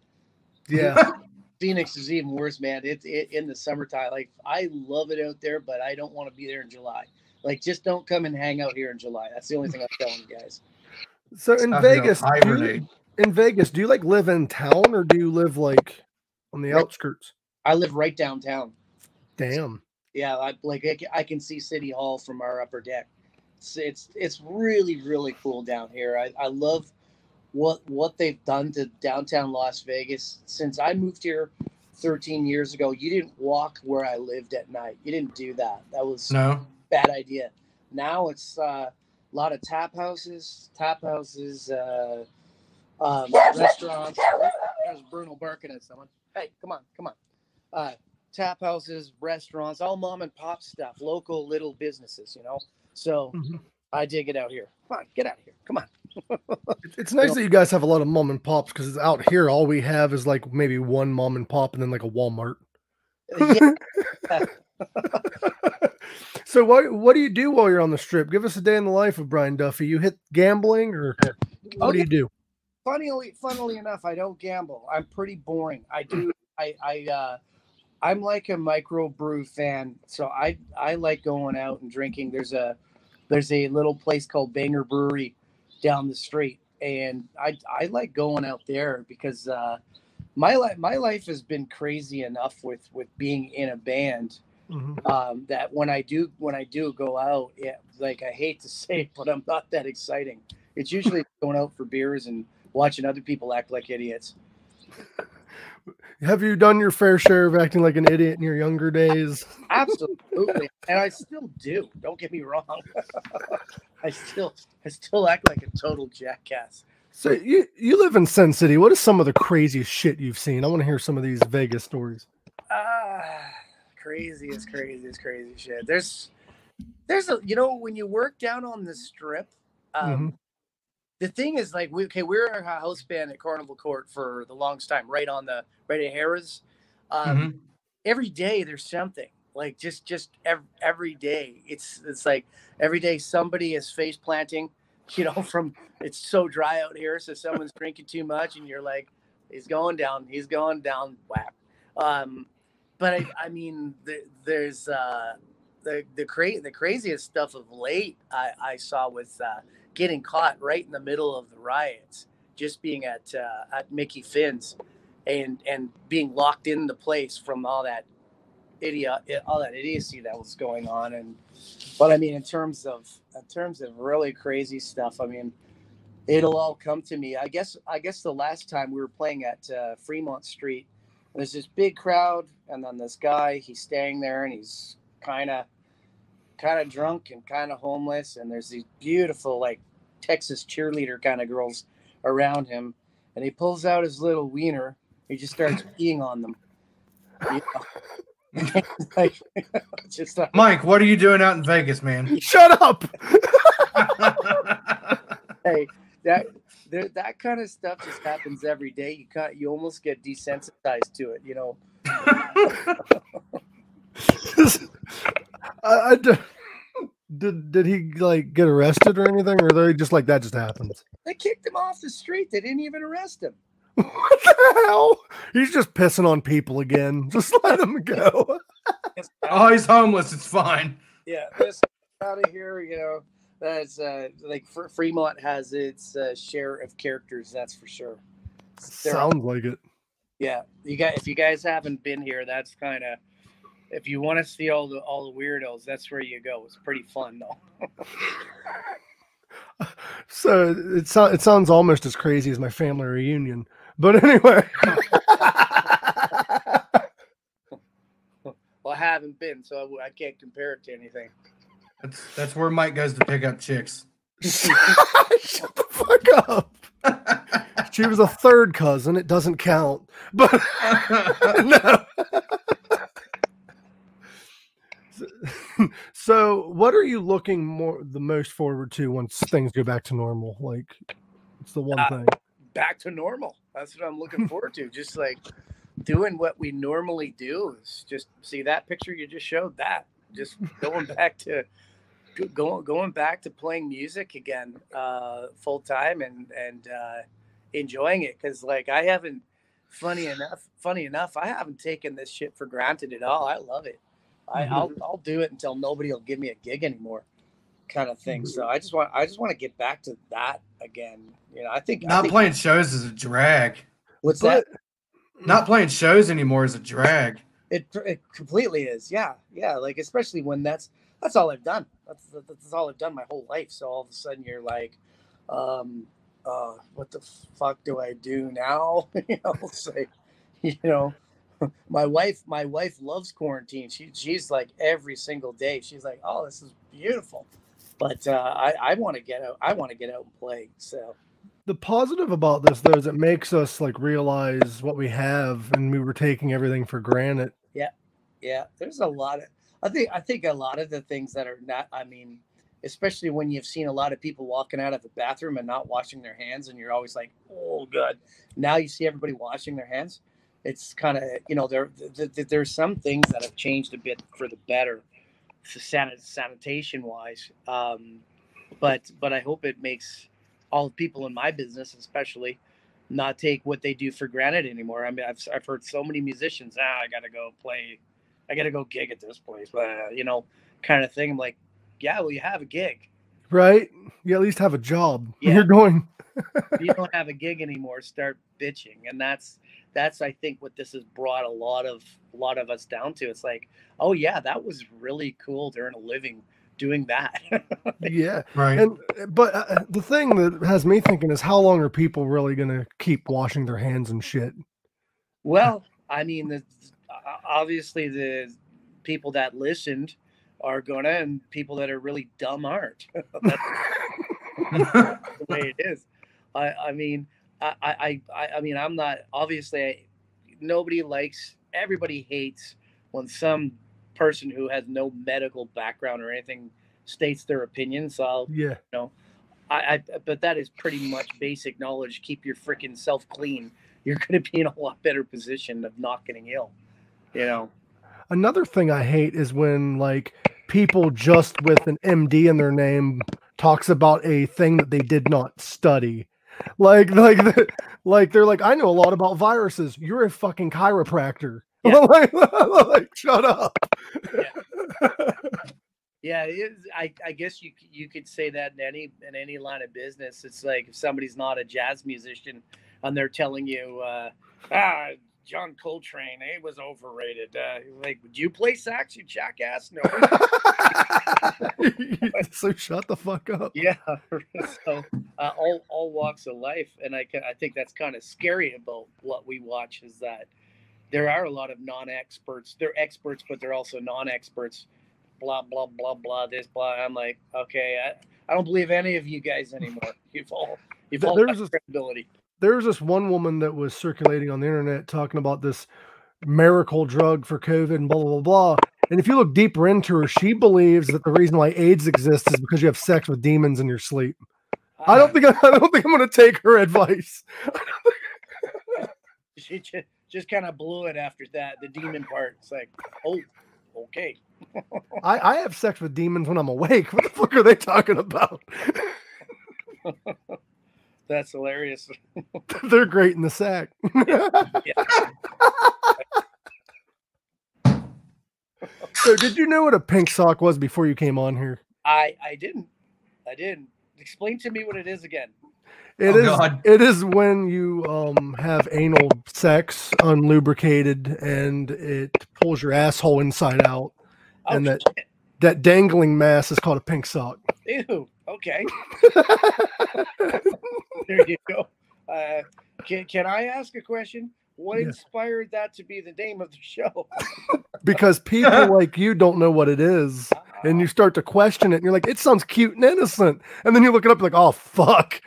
Speaker 1: yeah. [laughs]
Speaker 3: Phoenix is even worse, man. It's it, in the summertime. Like I love it out there, but I don't want to be there in July. Like just don't come and hang out here in July. That's the only thing I'm telling you guys.
Speaker 1: So in
Speaker 2: Time
Speaker 1: Vegas, do you, in Vegas, do you like live in town or do you live like on the
Speaker 3: Right.
Speaker 1: outskirts?
Speaker 3: I live right downtown.
Speaker 1: Damn.
Speaker 3: Yeah, I like I, ca- I can see City Hall from our upper deck. It's it's, it's really really cool down here. I, I love what what they've done to downtown Las Vegas since I moved here 13 years ago. You didn't walk where I lived at night. You didn't do that. That was
Speaker 2: No,
Speaker 3: bad idea. Now it's uh, a lot of tap houses, tap houses, uh, um, restaurants. There's Bruno barking at someone. Hey, come on, come on. Uh, tap houses, restaurants, all mom and pop stuff, local little businesses, you know. So
Speaker 1: Mhm.
Speaker 3: I dig it out here. Come on, get out of here. Come on. [laughs]
Speaker 1: It's- nice that you guys have a lot of mom and pops because it's out here, all we have is like maybe one mom and pop and then like a Walmart.
Speaker 3: yeah, [laughs] [laughs]
Speaker 1: so what what do you do while you're on the strip? Give us a day in the life of Bryan Duffy. You hit gambling or what do you do?
Speaker 3: Funnily, funnily enough, I don't gamble. I'm pretty boring. I do. I I uh, I'm like a microbrew fan, so I I like going out and drinking. There's a there's a little place called Banger Brewery down the street, and I I like going out there because uh, my life my life has been crazy enough with with being in a band
Speaker 1: Mhm.
Speaker 3: um, that when I do when I do go out, yeah, like I hate to [laughs] say it, but I'm not that exciting. It's usually [laughs] going out for beers and watching other people act like idiots.
Speaker 1: Have you done your fair share of acting like an idiot in your younger days?
Speaker 3: Absolutely, [laughs] and I still do. Don't get me wrong. I still I still act like a total jackass.
Speaker 1: So you you live in Sin City. What is some of the craziest shit you've seen? I want to hear some of these Vegas stories.
Speaker 3: Ah, crazy crazy is crazy shit. There's there's a you know when you work down on the strip, um, the thing is like we okay we're a house band at Carnival Court for the longest time, right on the right at Harrah's. Um,
Speaker 2: Mhm.
Speaker 3: Every day there's something like just just every, every day. It's it's like every day somebody is face planting. [laughs] You know, from it's so dry out here, so someone's drinking too much, and you're like, he's going down, he's going down, whap. Um, but I, I mean, the, there's uh, the the cra- the craziest stuff of late I, I saw was uh, getting caught right in the middle of the riots, just being at uh, at Mickey Finn's, and and being locked in the place from all that idiot all that idiocy that was going on and but I mean in terms of in terms of really crazy stuff I mean it'll all come to me. I guess I guess the last time we were playing at uh, Fremont Street there's this big crowd and then this guy he's staying there and he's kind of kind of drunk and kind of homeless and there's these beautiful like texas cheerleader kind of girls around him and he pulls out his little wiener he just starts [laughs] peeing on them You know? [laughs] like, [laughs] just uh,
Speaker 2: Mike, what are you doing out in Vegas, man?
Speaker 1: Shut up.
Speaker 3: hey that there, that kind of stuff just happens every day you can't you almost get desensitized to it you know [laughs]
Speaker 1: I, I d- did did he like get arrested or anything, or they just like that just happens?
Speaker 3: they kicked him off the street they didn't even arrest him [laughs]
Speaker 1: What the hell? He's just pissing on people again. [laughs] Just let him go.
Speaker 2: oh, he's homeless. It's fine.
Speaker 3: yeah this out of here you know that's uh like Fre- fremont has its uh, share of characters that's for sure They're-
Speaker 1: Sounds like it.
Speaker 3: yeah you guys if you guys haven't been here that's kind of if you want to see all the all the weirdos that's where you go it's pretty fun though [laughs]
Speaker 1: So it so, it sounds almost as crazy as my family reunion. But anyway, [laughs]
Speaker 3: well i haven't been so I can't compare it to anything
Speaker 2: That's that's where Mike goes to pick up chicks. [laughs]
Speaker 1: shut the fuck up. [laughs] She was a third cousin. It doesn't count. But [laughs] no. so, what are you looking more the most forward to once things go back to normal? Like, it's the one
Speaker 3: Uh,
Speaker 1: thing.
Speaker 3: back to normal that's what i'm looking forward to just like doing what we normally do is just see that picture you just showed that just going back to go- going going back to playing music again uh full time and and uh enjoying it because like i haven't funny enough funny enough i haven't taken this shit for granted at all i love it I,
Speaker 1: Mhm.
Speaker 3: I'll, I'll do it until nobody will give me a gig anymore kind of thing so i just want i just want to get back to that again you know i think I
Speaker 2: Not
Speaker 3: think-
Speaker 2: playing shows is a drag.
Speaker 3: what's
Speaker 1: But
Speaker 3: that
Speaker 2: Not playing shows anymore is a drag.
Speaker 3: It, it completely is. Yeah, yeah. Like especially when that's that's all I've done. That's that's all I've done my whole life. So all of a sudden you're like, um, uh, what the fuck do I do now? [laughs] you know, it's like, you know, [laughs] my wife my wife loves quarantine. She she's like every single day. She's like, oh, this is beautiful. But uh, I I want to get out. I want to get out and play. So
Speaker 1: the positive about this, though, is it makes us like realize what we have, and we were taking everything for granted.
Speaker 3: yeah yeah. there's a lot of i think i think a lot of the things that are not i mean especially when you've seen a lot of people walking out of the bathroom and not washing their hands and you're always like oh god now you see everybody washing their hands it's kind of you know there th- th- there's some things that have changed a bit for the better, sanit- sanitation wise. Um, but but I hope it makes all the people in my business, especially, not take what they do for granted anymore. I mean, I've I've heard so many musicians, ah, I gotta go play, I gotta go gig at this place, but you know, kind of thing. I'm like, yeah, well, you have a gig.
Speaker 1: Right? You at least have a job. [laughs]
Speaker 3: Yeah.
Speaker 1: You're going.
Speaker 3: If [laughs] you don't have a gig anymore, start bitching, and that's that's I think what this has brought a lot of a lot of us down to. It's like, oh yeah, that was really cool to earn a living doing that. [laughs]
Speaker 1: yeah.
Speaker 2: Right.
Speaker 1: And but uh, the thing that has me thinking is how long are people really going to keep washing their hands and shit?
Speaker 3: well, I mean, the, obviously the people that listened are gonna, and people that are really dumb aren't. [laughs] That's the way it is. I, I mean, I, I, I, I mean, I'm not obviously. I, nobody likes. Everybody hates when some person who has no medical background or anything states their opinion. So I'll,
Speaker 1: Yeah.
Speaker 3: I, I, but that is pretty much basic knowledge. Keep your freaking self clean. You're going to be in a lot better position of not getting ill. You know.
Speaker 1: Another thing I hate is when like people just with an MD in their name talks about a thing that they did not study. Like [laughs] like the, like they're like I know a lot about viruses. You're a fucking chiropractor. [laughs]
Speaker 3: Yeah.
Speaker 1: like, [laughs] like, shut up.
Speaker 3: Yeah, is, I, I guess you you could say that in any in any line of business. It's like if somebody's not a jazz musician and they're telling you, uh, ah, John Coltrane, he was overrated. Uh, like, would you play sax, you jackass? No. [laughs] [laughs]
Speaker 1: so shut the fuck up.
Speaker 3: yeah. [laughs] so uh, all all walks of life, and I I think that's kind of scary about what we watch is that there are a lot of non-experts. They're experts, but they're also non-experts. Blah blah blah blah. This blah. I'm like, okay, I, I don't believe any of you guys anymore. You've all you've all
Speaker 1: there's
Speaker 3: got credibility.
Speaker 1: There was this one woman that was circulating on the internet talking about this miracle drug for COVID and blah blah blah blah. And if you look deeper into her, she believes that the reason why AIDS exists is because you have sex with demons in your sleep. I don't ah. think I, [laughs] I don't think I'm going to take her advice. [laughs]
Speaker 3: she just, just kind of blew it after that. The demon part. It's like, oh, okay. [laughs]
Speaker 1: I, I have sex with demons when I'm awake. What the fuck are they talking about?
Speaker 3: That's hilarious. [laughs]
Speaker 1: They're great in the sack. so, did you know what a pink sock was before you came on here?
Speaker 3: I I didn't. I didn't. Explain to me what it is again.
Speaker 1: It
Speaker 2: Oh,
Speaker 1: is.
Speaker 2: God.
Speaker 1: It is when you um have anal sex unlubricated and it pulls your asshole inside out.
Speaker 3: Oh,
Speaker 1: And that- That dangling mass is called a pink sock.
Speaker 3: Ew. Okay. [laughs] [laughs] There you go. Uh, can Can I ask a question? What
Speaker 1: Yeah.
Speaker 3: inspired that to be the name of the show? [laughs]
Speaker 1: because people like you don't know what it is, and you start to question it, and you're like, "It sounds cute and innocent," and then you look it up, like, "Oh fuck."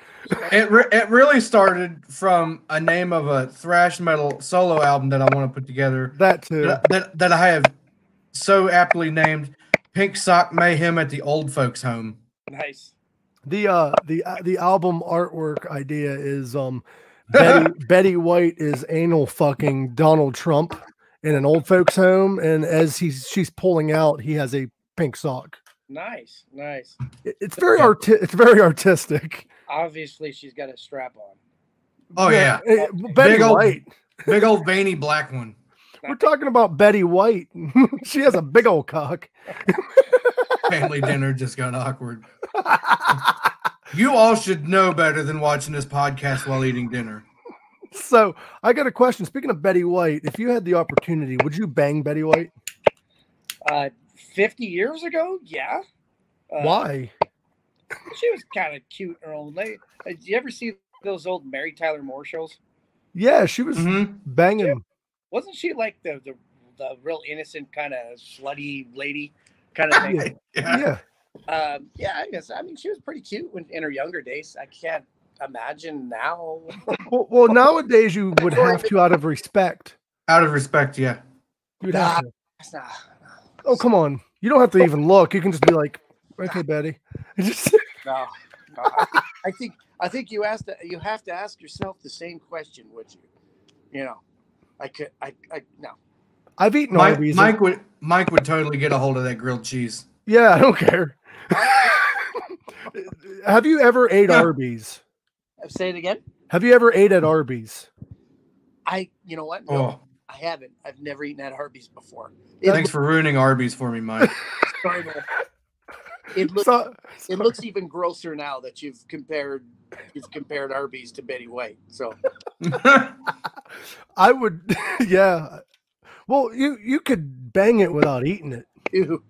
Speaker 2: It re- it really started from a name of a thrash metal solo album that I want to put together
Speaker 1: That too.
Speaker 2: that, that, that I have so aptly named Pink Sock Mayhem at the Old Folks Home.
Speaker 3: nice.
Speaker 1: The uh the uh, the album artwork idea is um Betty [laughs] Betty White is anal fucking Donald Trump in an old folks home, and as he's she's pulling out, he has a pink sock.
Speaker 3: Nice. Nice.
Speaker 1: It- it's very arti- It's very artistic.
Speaker 3: Obviously, she's got a strap on.
Speaker 2: Oh yeah,
Speaker 1: eh, Betty
Speaker 2: Big old-
Speaker 1: White.
Speaker 2: big old veiny black one.
Speaker 1: We're talking about Betty White. [laughs] she has a big old cock.
Speaker 2: Family dinner just got awkward. [laughs] You all should know better than watching this podcast while eating dinner.
Speaker 1: so I got a question. Speaking of Betty White, if you had the opportunity, would you bang Betty White?
Speaker 3: Uh, Fifty years ago, yeah. Uh,
Speaker 1: Why?
Speaker 3: She was kind of cute in her own way. Uh, Did you ever see those old Mary Tyler Moore shows?
Speaker 1: Yeah, she was
Speaker 2: Mhm.
Speaker 1: banging.
Speaker 3: Wasn't she like the the, the real innocent kind of slutty lady kind of thing? [laughs]
Speaker 2: Yeah.
Speaker 1: Yeah.
Speaker 3: Um, yeah, I guess. I mean, she was pretty cute when, in her younger days. I can't imagine now. [laughs]
Speaker 1: Well, well, nowadays you [laughs] would have to, out of respect.
Speaker 2: Out of respect, yeah.
Speaker 1: You'd have to.
Speaker 3: That's not-
Speaker 1: Oh, come on. You don't have to even look. You can just be like, okay, Betty. [laughs] Just,
Speaker 3: no, no. I, I think I think you asked you have to ask yourself the same question, would you? You know, I could. I. I no.
Speaker 1: I've eaten
Speaker 2: Mike,
Speaker 1: Arby's.
Speaker 2: Mike would Mike would totally get a hold of that grilled cheese.
Speaker 1: Yeah, I don't care. [laughs] Have you ever ate
Speaker 2: Yeah.
Speaker 1: Arby's?
Speaker 3: Uh, say it again.
Speaker 1: Have you ever ate at Arby's?
Speaker 3: I. You know what? No,
Speaker 2: Oh,
Speaker 3: I haven't. I've never eaten at Arby's before. It
Speaker 2: thanks for ruining Arby's for me, Mike. [laughs] [laughs]
Speaker 3: looks, it looks.
Speaker 1: So-
Speaker 3: It looks even grosser now that you've compared. You've compared Arby's to Betty White. So
Speaker 1: I would, yeah. Well, you you could bang it without eating it.
Speaker 3: ew.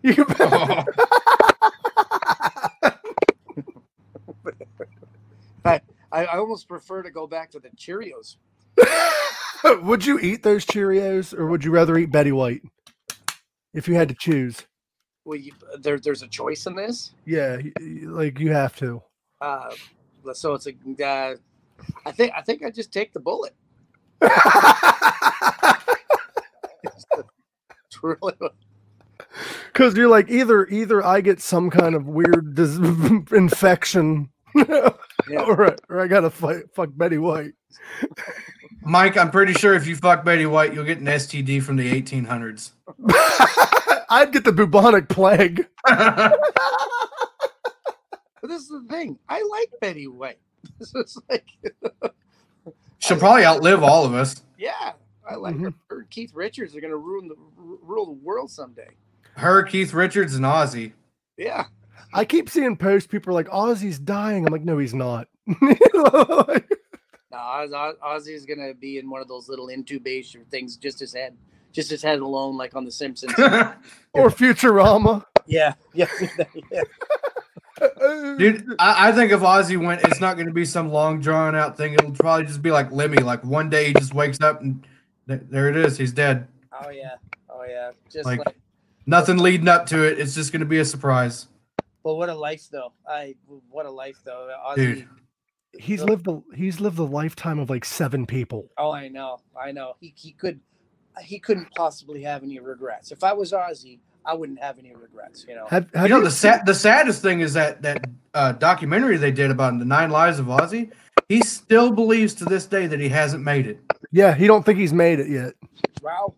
Speaker 1: You [laughs]
Speaker 3: I, I almost prefer to go back to the Cheerios. [laughs]
Speaker 1: would you eat those Cheerios or would you rather eat Betty White if you had to choose?
Speaker 3: Well, you, there, there's a choice in this.
Speaker 1: Yeah, like you have to.
Speaker 3: Uh, so it's a. Uh, I think. I think I just take the bullet. [laughs] It's really.
Speaker 1: Because you're like either either I get some kind of weird dis- [laughs] infection, [laughs] or I- or I gotta fight, fuck Betty White.
Speaker 2: Mike, I'm pretty sure if you fuck Betty White, you'll get an STD from the 1800s. [laughs]
Speaker 1: I'd get the bubonic plague.
Speaker 3: But this is the thing. I like Betty White. This is like,
Speaker 2: She'll probably outlive all of us.
Speaker 3: yeah, I like her.
Speaker 1: Mhm.
Speaker 3: Her and Keith Richards are gonna ruin the ru- rule the world someday.
Speaker 2: Her, Keith Richards, and Ozzy.
Speaker 3: Yeah.
Speaker 1: I keep seeing posts. People are like, "Ozzy's dying." I'm like, "No, he's not." [laughs]
Speaker 3: No, Oz, Oz, Ozzy's gonna be in one of those little intubation things, just his head, just his head alone, like on The Simpsons. [laughs]
Speaker 1: or Futurama.
Speaker 3: yeah, yeah, [laughs] yeah.
Speaker 2: Dude, I, I think if Ozzy went, it's not going to be some long drawn out thing. It'll probably just be like Lemmy. Like one day he just wakes up and th- there it is. He's dead.
Speaker 3: Oh yeah, oh yeah. Just
Speaker 2: Like-
Speaker 3: like,
Speaker 2: Nothing leading up to it. It's just going to be a surprise.
Speaker 3: but what a life though. I what a life though. Ozzy.
Speaker 2: Dude.
Speaker 1: he's lived the he's lived the lifetime of like seven people.
Speaker 3: Oh, I know, I know. He he could, he couldn't possibly have any regrets. If I was Ozzy, I wouldn't have any regrets. You know.
Speaker 1: Have, have
Speaker 2: you know
Speaker 1: you
Speaker 2: the sad the saddest thing is that that uh, documentary they did about the nine lives of Ozzy. He still believes to this day that he hasn't made it.
Speaker 1: Yeah, he don't think he's made it yet.
Speaker 3: Wow.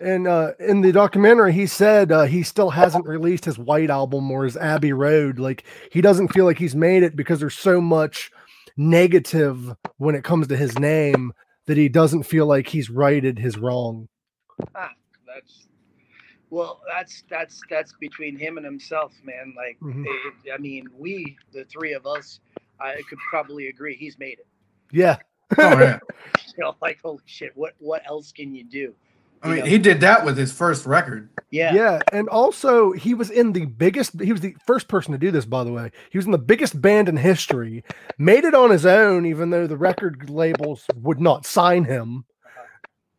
Speaker 1: And uh, in the documentary, he said uh, he still hasn't released his White album or his Abbey Road. Like he doesn't feel like he's made it because there's so much negative when it comes to his name that he doesn't feel like he's righted his wrong.
Speaker 3: That's well, that's that's that's between him and himself, man. Like,
Speaker 1: Mhm.
Speaker 3: it, I mean, we, the three of us, I could probably agree he's made it.
Speaker 1: Yeah.
Speaker 2: Oh yeah. [laughs]
Speaker 3: You know, like, holy shit, what what else can you do?
Speaker 2: I mean, he did that with his first record.
Speaker 3: Yeah,
Speaker 1: Yeah, and also he was in the biggest. He was the first person to do this, by the way. He was in the biggest band in history. Made it on his own, even though the record labels would not sign him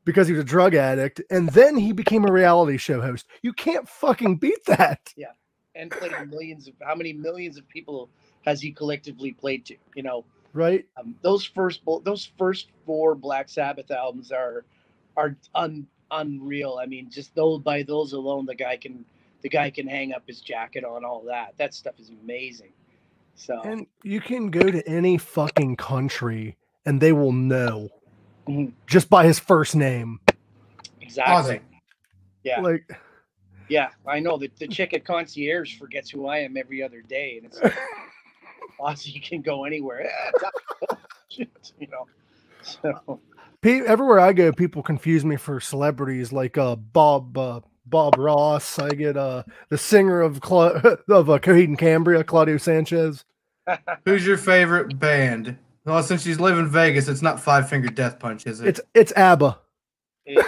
Speaker 1: because he was a drug addict. And then he became a reality show host. You can't fucking beat that, Yeah.
Speaker 3: and played millions of how many millions of people has he collectively played to? You know,
Speaker 1: right?
Speaker 3: um, those first those first four Black Sabbath albums are are un, unreal. I mean, just those by those alone, the guy can the guy can hang up his jacket on all that. That stuff is amazing. So
Speaker 1: And you can go to any fucking country and they will know
Speaker 3: Mhm.
Speaker 1: just by his first name.
Speaker 3: exactly,
Speaker 2: Ozzy.
Speaker 3: Yeah.
Speaker 1: Like,
Speaker 3: yeah, I know that the chick at concierge forgets who I am every other day, and it's [laughs] like, Ozzy can go anywhere. [laughs] [laughs] You know. So
Speaker 1: pe- everywhere I go, people confuse me for celebrities like uh, Bob uh, Bob Ross. I get uh, the singer of Cla- [laughs] of uh, Coheed and Cambria, Claudio Sanchez. [laughs]
Speaker 2: Who's your favorite band? Well, since she's live in Vegas, it's not Five Finger Death Punch, is it?
Speaker 1: It's it's ABBA.
Speaker 3: it-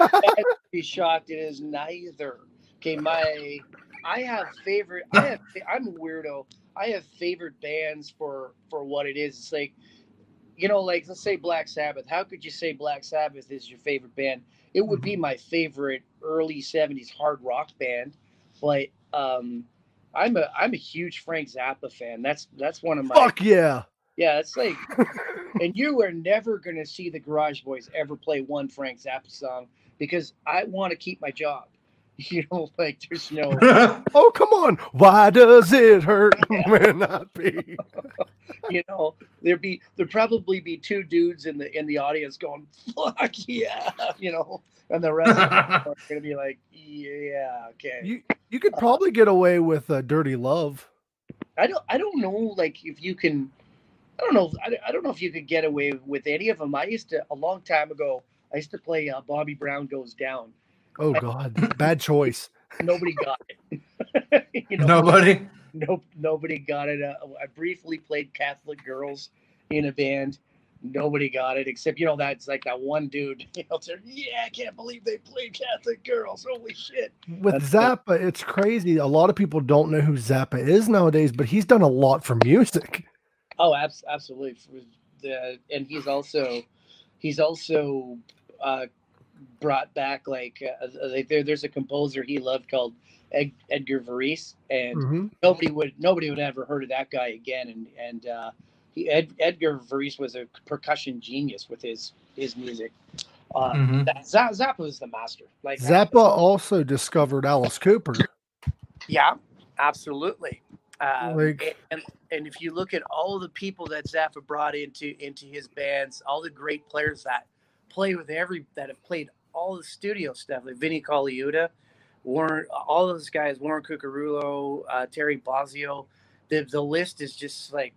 Speaker 3: I'd be shocked it is neither. Okay, my I have favorite. I have. I'm a weirdo. I have favorite bands for for what it is. It's like, you know, like let's say Black Sabbath. How could you say Black Sabbath is your favorite band? It would be my favorite early '70s hard rock band. But um, I'm a I'm a huge Frank Zappa fan. That's that's one of my
Speaker 1: Fuck yeah!
Speaker 3: yeah. It's like [laughs] and you are never going to see the Garage Boys ever play one Frank Zappa song because I want to keep my job. [laughs] You know, like there's no [laughs]
Speaker 1: Oh, come on. Why does it hurt [laughs] when I pee?
Speaker 3: you know, there'd be there'd probably be two dudes in the in the audience going, "Fuck yeah," you know, and the rest of them are gonna be like, "Yeah, okay."
Speaker 1: You you could probably get away with a dirty love.
Speaker 3: I don't I don't know like if you can. I don't know. I, I don't know if you could get away with any of them. I used to a long time ago. I used to play uh, Bobby Brown goes down.
Speaker 1: Oh God, bad choice. [laughs]
Speaker 3: Nobody got it. [laughs] you know,
Speaker 2: Nobody.
Speaker 3: Nope, nobody got it. Uh, I briefly played Catholic Girls in a band. Nobody got it except you know that's like that one dude. [laughs] You know, said, yeah, I can't believe they played Catholic Girls. Holy shit!
Speaker 1: With
Speaker 3: That's
Speaker 1: Zappa, it's crazy. A lot of people don't know who Zappa is nowadays, but he's done a lot for music.
Speaker 3: Oh, abs- absolutely. The and he's also he's also uh, brought back like, uh, like there, there's a composer he loved called Ed, Edgar Varese, and
Speaker 1: Mhm.
Speaker 3: nobody would nobody would ever heard of that guy again. And and uh, he Ed, Edgar Varese was a percussion genius with his his music. Uh,
Speaker 2: Mhm.
Speaker 3: that, Zappa was the master. Like
Speaker 1: Zappa also discovered Alice Cooper.
Speaker 3: Yeah, absolutely. Um,
Speaker 1: Like-
Speaker 3: and, and if you look at all the people that Zappa brought into into his bands, all the great players that play with every that have played all the studio stuff, like Vinnie Colaiuta, Warren, all those guys, Warren Cucurullo, uh, Terry Bozzio, the the list is just like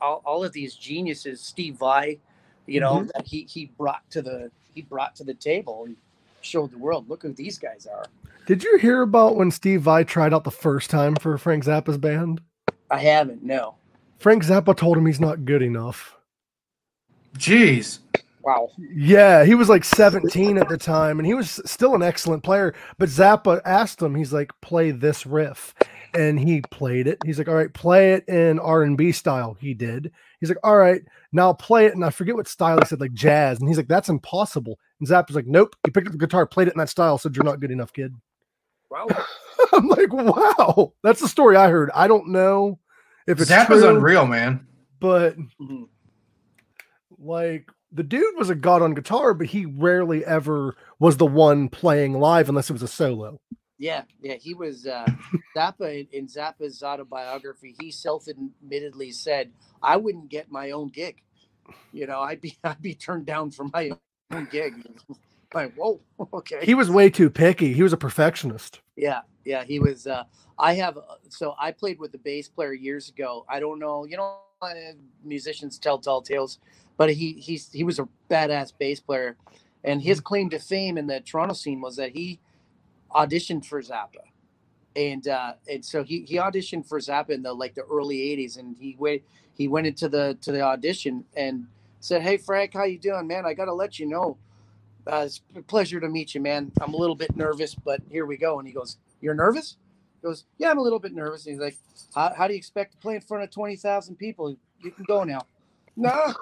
Speaker 3: all, all of these geniuses. Steve Vai, you know, that he he brought to the he brought to the table and showed the world. Look who these guys are.
Speaker 1: Did you hear about when Steve Vai tried out the first time for Frank Zappa's band?
Speaker 3: I haven't, no.
Speaker 1: Frank Zappa told him he's not good enough.
Speaker 2: Jeez.
Speaker 3: Wow.
Speaker 1: Yeah, he was like 17 at the time, and he was still an excellent player. But Zappa asked him, he's like, "Play this riff," and he played it. He's like, "All right, play it in R and B style." He did. He's like, "All right, now play it." And I forget what style he said, like jazz. And he's like, "That's impossible." And Zappa's like, "Nope." He picked up the guitar, played it in that style, said, "You're not good enough, kid."
Speaker 3: Wow. [laughs]
Speaker 1: I'm like, "Wow, that's the story I heard." I don't know if it's
Speaker 2: Zappa's
Speaker 1: true,
Speaker 2: unreal, man.
Speaker 1: but
Speaker 3: Mhm.
Speaker 1: like the dude was a god on guitar, but he rarely ever was the one playing live unless it was a solo.
Speaker 3: Yeah, yeah, he was uh, Zappa in, in Zappa's autobiography. He self-admittedly said, "I wouldn't get my own gig. You know, I'd be [laughs] I'd be turned down for my own gig." [laughs] like, whoa, [laughs] okay.
Speaker 1: He was way too picky. He was a perfectionist.
Speaker 3: Yeah, yeah, he was. Uh, I have. uh, So I played with a bass player years ago. I don't know. You know, musicians tell tall tales, but he he's he was a badass bass player, and his claim to fame in the Toronto scene was that he auditioned for Zappa, and uh, and so he he auditioned for Zappa in the like the early '80s, and he went he went into the to the audition and said, "Hey Frank, how you doing, man? I got to let you know." Uh, it's a pleasure to meet you, man. I'm a little bit nervous, but here we go. And he goes, You're nervous? He goes, Yeah, I'm a little bit nervous. And he's like, How, how do you expect to play in front of 20,000 people? You can go now. [laughs] No,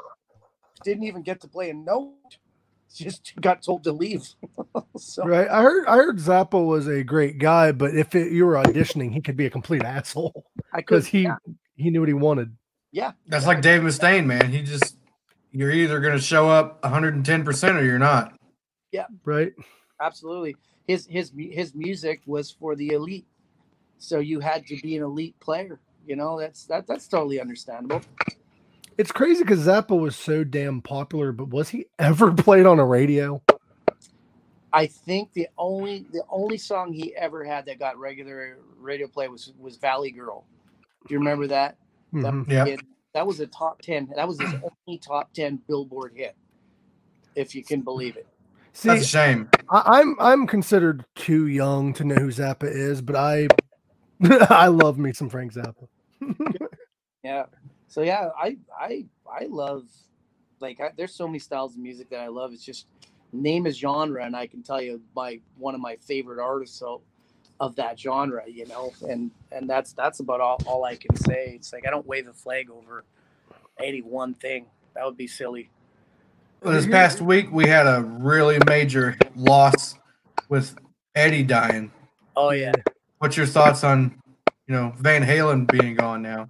Speaker 3: didn't even get to play a note. Just [laughs] got told to leave. [laughs] so,
Speaker 1: Right. I heard I heard Zappa was a great guy, but if it, you were auditioning, he could be a complete asshole because he
Speaker 3: yeah,
Speaker 1: he knew what he wanted.
Speaker 3: yeah,
Speaker 2: That's like Dave Mustaine, man. He just you're either gonna show up 110 percent or you're not. Yeah.
Speaker 1: Right.
Speaker 3: absolutely. His his his music was for the elite, so you had to be an elite player. You know, that's that that's totally understandable.
Speaker 1: It's crazy because Zappa was so damn popular, but was he ever [laughs] played on a radio?
Speaker 3: I think the only the only song he ever had that got regular radio play was was Valley Girl. Do you remember that? That,
Speaker 1: Mhm.
Speaker 2: Yeah.
Speaker 3: that was a top ten. That was his only top ten Billboard hit, if you can believe it.
Speaker 1: See,
Speaker 2: That's a shame.
Speaker 1: I, I'm I'm considered too young to know who Zappa is, but I [laughs] I love me some Frank Zappa. [laughs]
Speaker 3: Yeah. So yeah, I I I love like I, there's so many styles of music that I love. It's just name a genre, and I can tell you my one of my favorite artists so, of that genre. You know, and and that's that's about all, all I can say. It's like I don't wave a flag over any one thing. That would be silly.
Speaker 2: Well, this past week we had a really major loss with Eddie dying.
Speaker 3: Oh yeah.
Speaker 2: What's your thoughts on, you know, Van Halen being gone now?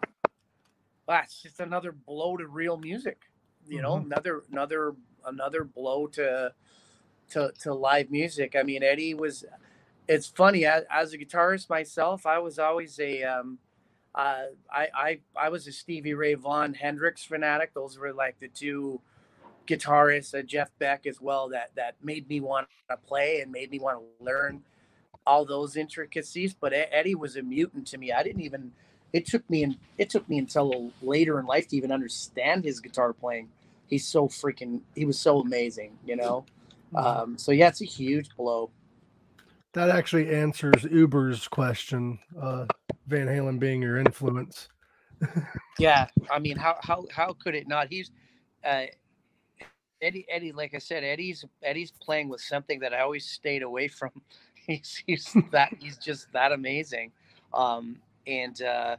Speaker 3: Well, it's just another blow to real music. You know, another another another blow to to to live music. I mean, Eddie was it's funny as, as a guitarist myself i was always a um uh i i i was a stevie ray vaughan hendrix fanatic those were like the two guitarists uh, jeff beck as well that that made me want to play and made me want to learn all those intricacies but eddie was a mutant to me i didn't even it took me and it took me until later in life to even understand his guitar playing he's so freaking he was so amazing you know um so yeah it's a huge blow
Speaker 1: that actually answers Uber's question, uh, Van Halen being your influence. [laughs]
Speaker 3: yeah, I mean, how how how could it not? He's uh, Eddie. Eddie, like I said, Eddie's Eddie's playing with something that I always stayed away from. [laughs] He's he's that he's just that amazing, um, and uh,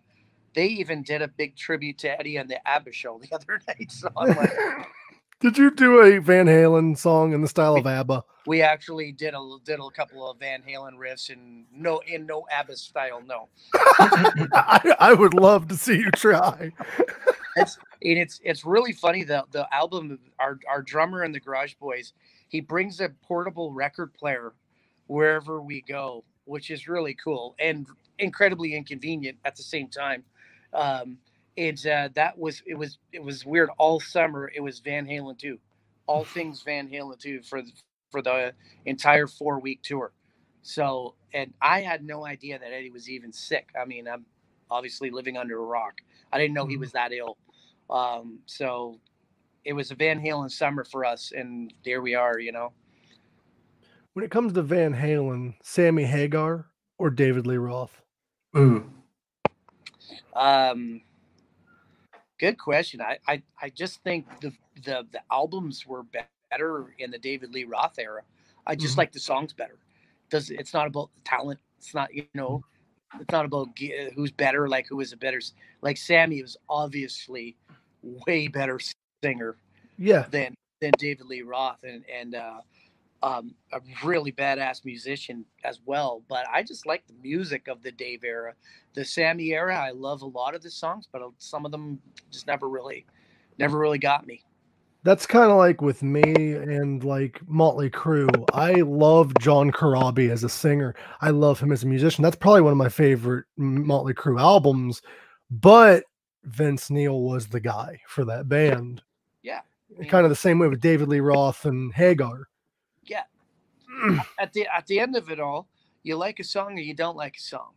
Speaker 3: they even did a big tribute to Eddie on the ABBA show the [laughs] other night. So I'm like, [laughs]
Speaker 1: did you do a Van Halen song in the style of ABBA?
Speaker 3: We actually did a did a couple of Van Halen riffs in no in no ABBA style. No, [laughs]
Speaker 1: I, I, would love to see you try.
Speaker 3: it's and it's it's really funny. The the album, our our drummer in the Garage Boys, he brings a portable record player wherever we go, which is really cool and incredibly inconvenient at the same time. Um, it's uh, that was it was it was weird all summer. It was Van Halen too, all [laughs] things Van Halen too for for the entire four week tour. So and I had no idea that Eddie was even sick. I mean, I'm obviously living under a rock. I didn't know he was mm-hmm. that ill. Um, so it was a Van Halen summer for us, and there we are. You know.
Speaker 1: When it comes to Van Halen, Sammy Hagar or David Lee Roth?
Speaker 2: Ooh.
Speaker 3: Um, Good question. I, I, I just think the, the the albums were better in the David Lee Roth era. I just mm-hmm. like the songs better. Does it's not about the talent. It's not you know, it's not about who's better. Like who is a better. Like Sammy was obviously way better singer.
Speaker 1: Yeah.
Speaker 3: Than than David Lee Roth and and uh, um, a really badass musician as well. But I just like the music of the Dave era, the Sammy era. I love a lot of the songs, but uh, some of them just never really, never really got me.
Speaker 1: That's kind of like with me and like Motley Crue. I love John Corabi as a singer. I love him as a musician. That's probably one of my favorite Motley Crue albums. But Vince Neil was the guy for that band.
Speaker 3: Yeah.
Speaker 1: Kind of the same way with David Lee Roth and Hagar. [clears throat]
Speaker 3: at the at the end of it all, you like a song or you don't like a song.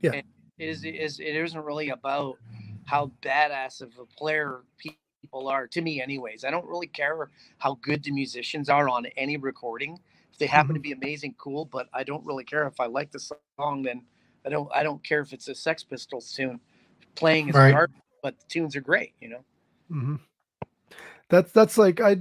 Speaker 1: Yeah. It
Speaker 3: is is it isn't really about how badass of a player people are to me anyways. I don't really care how good the musicians are on any recording. If they happen mm-hmm. to be amazing, cool, but I don't really care if I like the song then I don't I don't care if it's a Sex Pistols tune. Playing is right. hard, but the tunes are great, you know.
Speaker 1: Mm-hmm. That's that's like I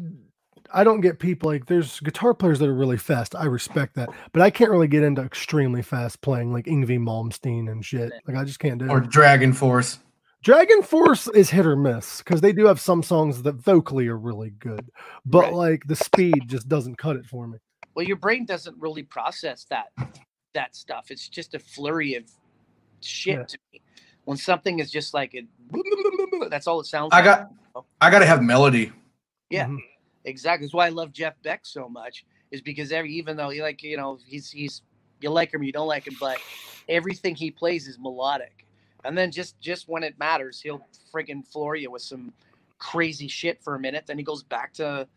Speaker 1: I don't get people like there's guitar players that are really fast. I respect that, but I can't really get into extremely fast playing like Yngwie Malmsteen and shit. Like I just can't do
Speaker 2: or
Speaker 1: it.
Speaker 2: Or Dragon Force.
Speaker 1: Dragon Force is hit or miss because they do have some songs that vocally are really good, but right. like the speed just doesn't cut it for me.
Speaker 3: Well, your brain doesn't really process that that stuff. It's just a flurry of shit yeah. to me. When something is just like it, [laughs] that's all it sounds.
Speaker 2: Like I got, I got to have melody.
Speaker 3: Yeah. Mm-hmm Exactly. That's why I love Jeff Beck so much. Is because every even though he like you know he's he's you like him you don't like him, but everything he plays is melodic. And then just just when it matters, he'll friggin' floor you with some crazy shit for a minute. Then he goes back to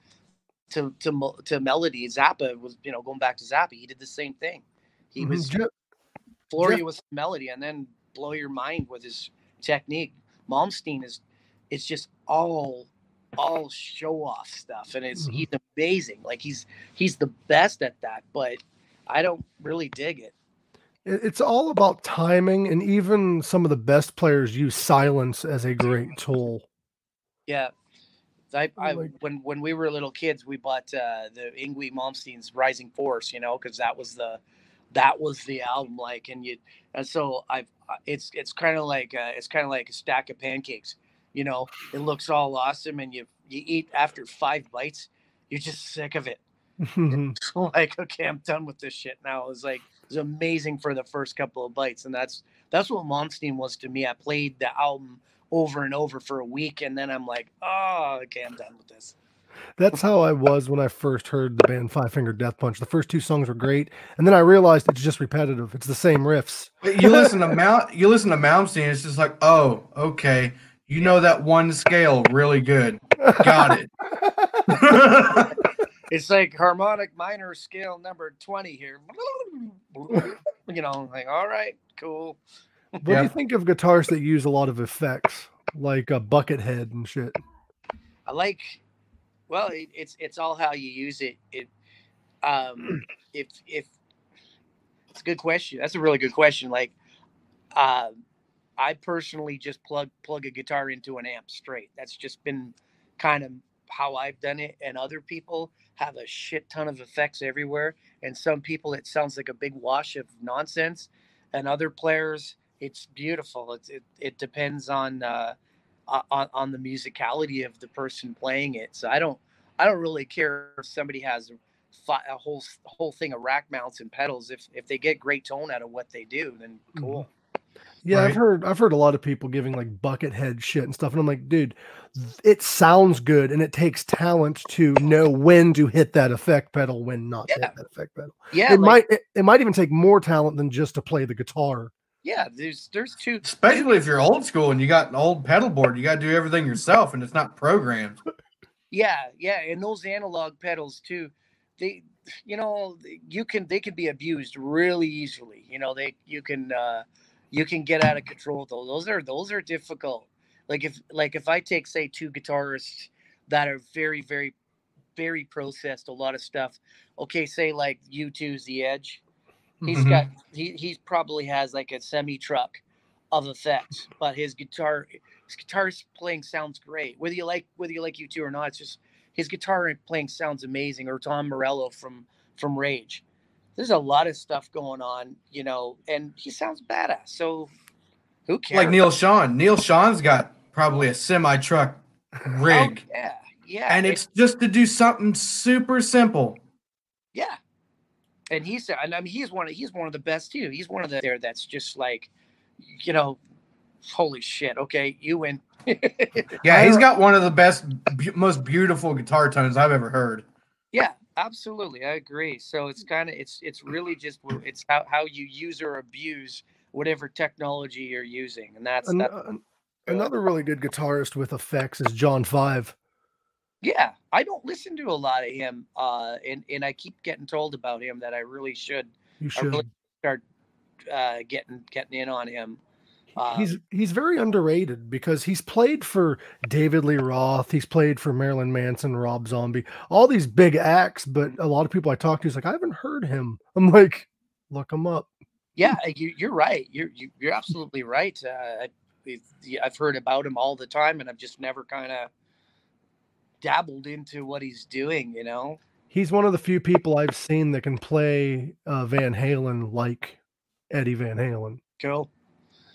Speaker 3: to to to melody. Zappa was you know going back to Zappa. He did the same thing. He mm-hmm. was Jeff, floor Jeff, you with melody and then blow your mind with his technique. Malmsteen is it's just all all show off stuff and it's mm-hmm. he's amazing. Like he's he's the best at that but i don't really dig it.
Speaker 1: It's all about timing and even some of the best players use silence as a great tool.
Speaker 3: Yeah. I, I when when we were little kids we bought uh the Yngwie Malmsteen's Rising Force you know because that was the that was the album like and you and so I've uh, it's it's kind of like uh, it's kind of like a stack of pancakes you know it looks all awesome and you you eat after five bites you're just sick of it [laughs] [laughs] like okay i'm done with this shit now it was like it was amazing for the first couple of bites and that's that's what Malmsteen was to me i played the album over and over for a week and then i'm like oh okay i'm done with this
Speaker 1: That's how I was when I first heard the band Five Finger Death Punch. The first two songs were great, and then I realized it's just repetitive. It's the same riffs.
Speaker 2: You listen to Mount, you listen to Malmsteen, it's just like, oh, okay, you know that one scale really good. Got it. [laughs]
Speaker 3: it's like harmonic minor scale number 20 here. [laughs] You know, like, all right, cool.
Speaker 1: What do you think of guitars that use a lot of effects, like a Buckethead and shit?
Speaker 3: I like, well, it, it's it's all how you use it. It, um, if if it's a good question. That's a really good question. Like, uh, I personally just plug plug a guitar into an amp straight. That's just been kind of how I've done it. And other people have a shit ton of effects everywhere. And some people it sounds like a big wash of nonsense. And other players, it's beautiful. It's it, it depends on uh on, on the musicality of the person playing it. So I don't I don't really care if somebody has a, whole whole thing of rack mounts and pedals. If if they get great tone out of what they do, then cool. Mm-hmm.
Speaker 1: Yeah, right? I've heard I've heard a lot of people giving like Buckethead shit and stuff, and I'm like, dude, it sounds good, and it takes talent to know when to hit that effect pedal, when not yeah. to hit that effect pedal.
Speaker 3: Yeah,
Speaker 1: it like, might it, it, might even take more talent than just to play the guitar.
Speaker 3: Yeah, there's there's two,
Speaker 2: especially if you're old school and you got an old pedal board, you got to do everything yourself, and it's not programmed.
Speaker 3: Yeah, yeah, and those analog pedals too, they you know you can they can be abused really easily. You know they you can. uh you can get out of control though. Those are those are difficult. Like if like if I take say two guitarists that are very very very processed a lot of stuff. Okay, say like U2's the Edge. He's mm-hmm. got he he probably has like a semi truck of effects, but his guitar his guitar playing sounds great. Whether you like whether you like U2 or not, it's just his guitar playing sounds amazing. Or Tom Morello from from Rage there's a lot of stuff going on, you know, and he sounds badass. So who cares?
Speaker 2: Like Neal Schon. Neal Schon's got probably a semi truck oh, rig.
Speaker 3: Oh, yeah. Yeah.
Speaker 2: And it's just to do something super simple.
Speaker 3: Yeah. And he's and I mean he's one of he's one of the best too. He's one of the there that's just like, you know, holy shit. Okay, you win. [laughs]
Speaker 2: yeah, he's got one of the best, most beautiful guitar tones I've ever heard.
Speaker 3: Yeah, Absolutely, I agree. So it's kind of it's it's really just it's how how you use or abuse whatever technology you're using, and that's, An,
Speaker 1: uh, another really good guitarist with effects is John Five.
Speaker 3: Yeah, I don't listen to a lot of him, uh, and and I keep getting told about him that I really should.
Speaker 1: You should really
Speaker 3: start uh, getting getting in on him.
Speaker 1: Um, he's he's very underrated because he's played for David Lee Roth, he's played for Marilyn Manson, Rob Zombie, all these big acts. But a lot of people I talk to is like, I haven't heard him. [laughs] I'm like, look him up.
Speaker 3: Yeah, you, are right. You're you, are you are absolutely right. Uh, I, I've heard about him all the time, and I've just never kind of dabbled into what he's doing. You know,
Speaker 1: he's one of the few people I've seen that can play uh, Van Halen like Eddie Van Halen.
Speaker 3: Cool.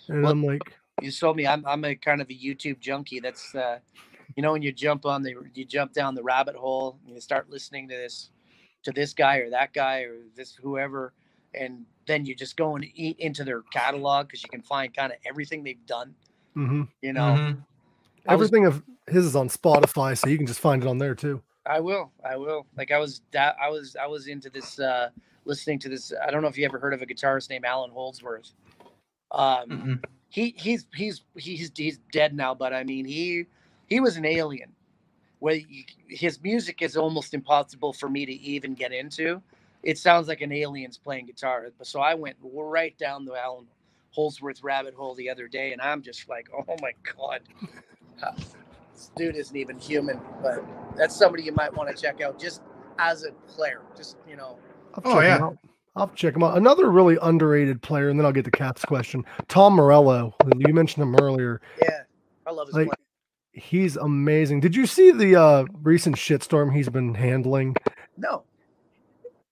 Speaker 1: And well, I'm like,
Speaker 3: you told me I'm I'm a kind of a YouTube junkie. That's uh, you know, when you jump on the you jump down the rabbit hole and you start listening to this to this guy or that guy or this whoever, and then you just go and eat into their catalog because you can find kind of everything they've done.
Speaker 1: Mm-hmm.
Speaker 3: You know,
Speaker 2: mm-hmm.
Speaker 1: everything was, of his is on Spotify, so you can just find it on there too.
Speaker 3: I will. I will. Like I was that I was I was into this uh listening to this. I don't know if you ever heard of a guitarist named Allan Holdsworth. Um, mm he he's he's he's he's dead now, but I mean he he was an alien. Where his music is almost impossible for me to even get into. It sounds like an alien's playing guitar. So I went right down the Allan Holdsworth rabbit hole the other day, and I'm just like, [laughs] oh my god, [sighs] this dude isn't even human. But that's somebody you might want to check out just as a player. Just you know.
Speaker 2: Oh yeah.
Speaker 1: I'll check him out. Another really underrated player, and then I'll get to Cap's question. Tom Morello. You mentioned him earlier.
Speaker 3: Yeah, I love his like, play.
Speaker 1: He's amazing. Did you see the uh, recent shitstorm he's been handling?
Speaker 3: No.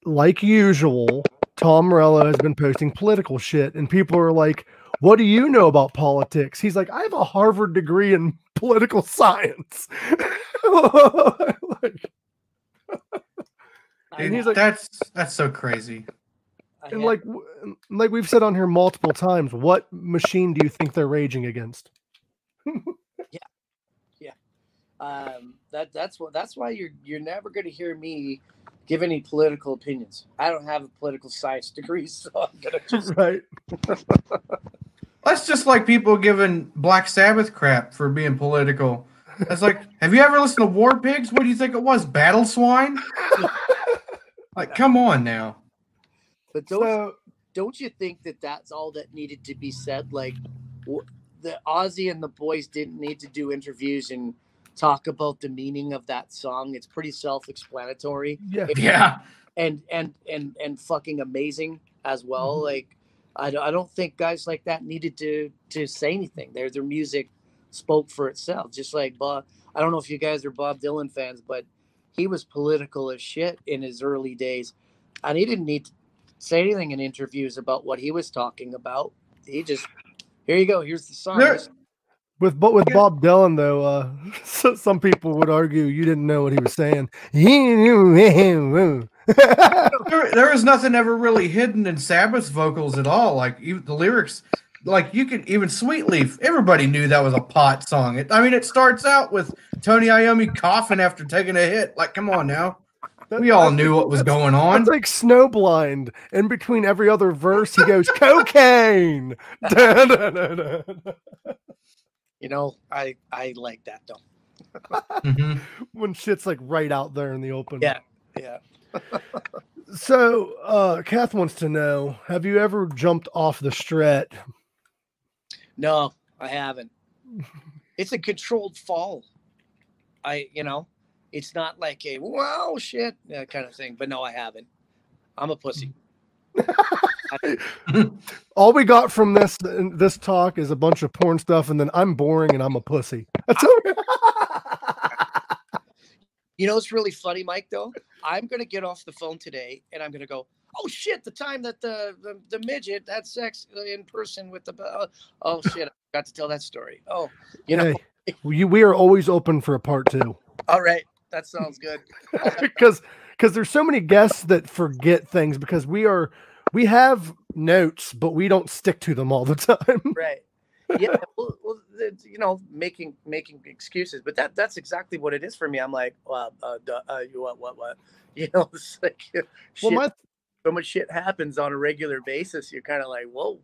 Speaker 1: Like usual, Tom Morello has been posting political shit, and people are like, "What do you know about politics?" He's like, "I have a Harvard degree in [laughs] political science." [laughs]
Speaker 2: like, [laughs] and he's like, "That's that's so crazy."
Speaker 1: And like like we've said on here multiple times, what machine do you think they're raging against?
Speaker 3: yeah, yeah. Um, that that's what that's why you're you're never going to hear me give any political opinions. I don't have a political science [laughs] degree, so I'm gonna [laughs] just
Speaker 1: right. [laughs]
Speaker 2: That's just like people giving Black Sabbath crap for being political. It's like, have you ever listened to War Pigs? What do you think it was? Battle Swine? like, come on now.
Speaker 3: But don't
Speaker 1: So
Speaker 3: don't you think that that's all that needed to be said? Like w- the Ozzy and the boys didn't need to do interviews and talk about the meaning of that song. It's pretty self-explanatory
Speaker 1: yeah,
Speaker 2: Yeah.
Speaker 3: and and and and fucking amazing as well.
Speaker 1: Mhm.
Speaker 3: Like I, don't- I don't think guys like that needed to to say anything. Their their music spoke for itself. Just like Bob. I don't know if you guys are Bob Dylan fans, but he was political as shit in his early days, and he didn't need to say anything in interviews about what he was talking about. He just here you go. Here's the song.
Speaker 2: There-
Speaker 1: with but with Bob Dylan though, uh, [laughs] so, some people would argue you didn't know what he was saying. [laughs]
Speaker 2: There, there is nothing ever really hidden in Sabbath's vocals at all. Like even the lyrics, like you can even Sweet Leaf. Everybody knew that was a pot song. It, I mean, it starts out with Tony Iommi coughing after taking a hit. Like, come on now, we all knew what was going on.
Speaker 1: It's like snowblind. In between every other verse, he goes cocaine. [laughs] Da, da, da, da.
Speaker 3: you know, I I like that though.
Speaker 2: Mhm. [laughs]
Speaker 1: when shit's like right out there in the open.
Speaker 3: Yeah. Yeah. [laughs]
Speaker 1: So, uh, Kath wants to know: Have you ever jumped off the Strat?
Speaker 3: No, I haven't. It's a controlled fall. I, you know, it's not like a wow shit kind of thing. But no, I haven't. I'm a pussy. [laughs]
Speaker 1: All we got from this this talk is a bunch of porn stuff, and then I'm boring and I'm a pussy. That's all. [laughs]
Speaker 3: You know, it's really funny, Mike. Though I'm gonna get off the phone today, and I'm gonna go. Oh shit! The time that the the, the midget had sex in person with the uh, oh shit! I got to tell that story. Oh, you know.
Speaker 1: Hey, we, we are always open for a part two
Speaker 3: All right, that sounds good. [laughs]
Speaker 1: because because there's so many guests that forget things because we are we have notes but we don't stick to them all the [laughs] time.
Speaker 3: right. Yeah well, well it's, you know making making excuses but that that's exactly what it is for me. I'm like well uh, duh, uh you what what what? [laughs] You know it's like shit,
Speaker 1: well, my
Speaker 3: so much shit happens on a regular basis. You're kind of like whoa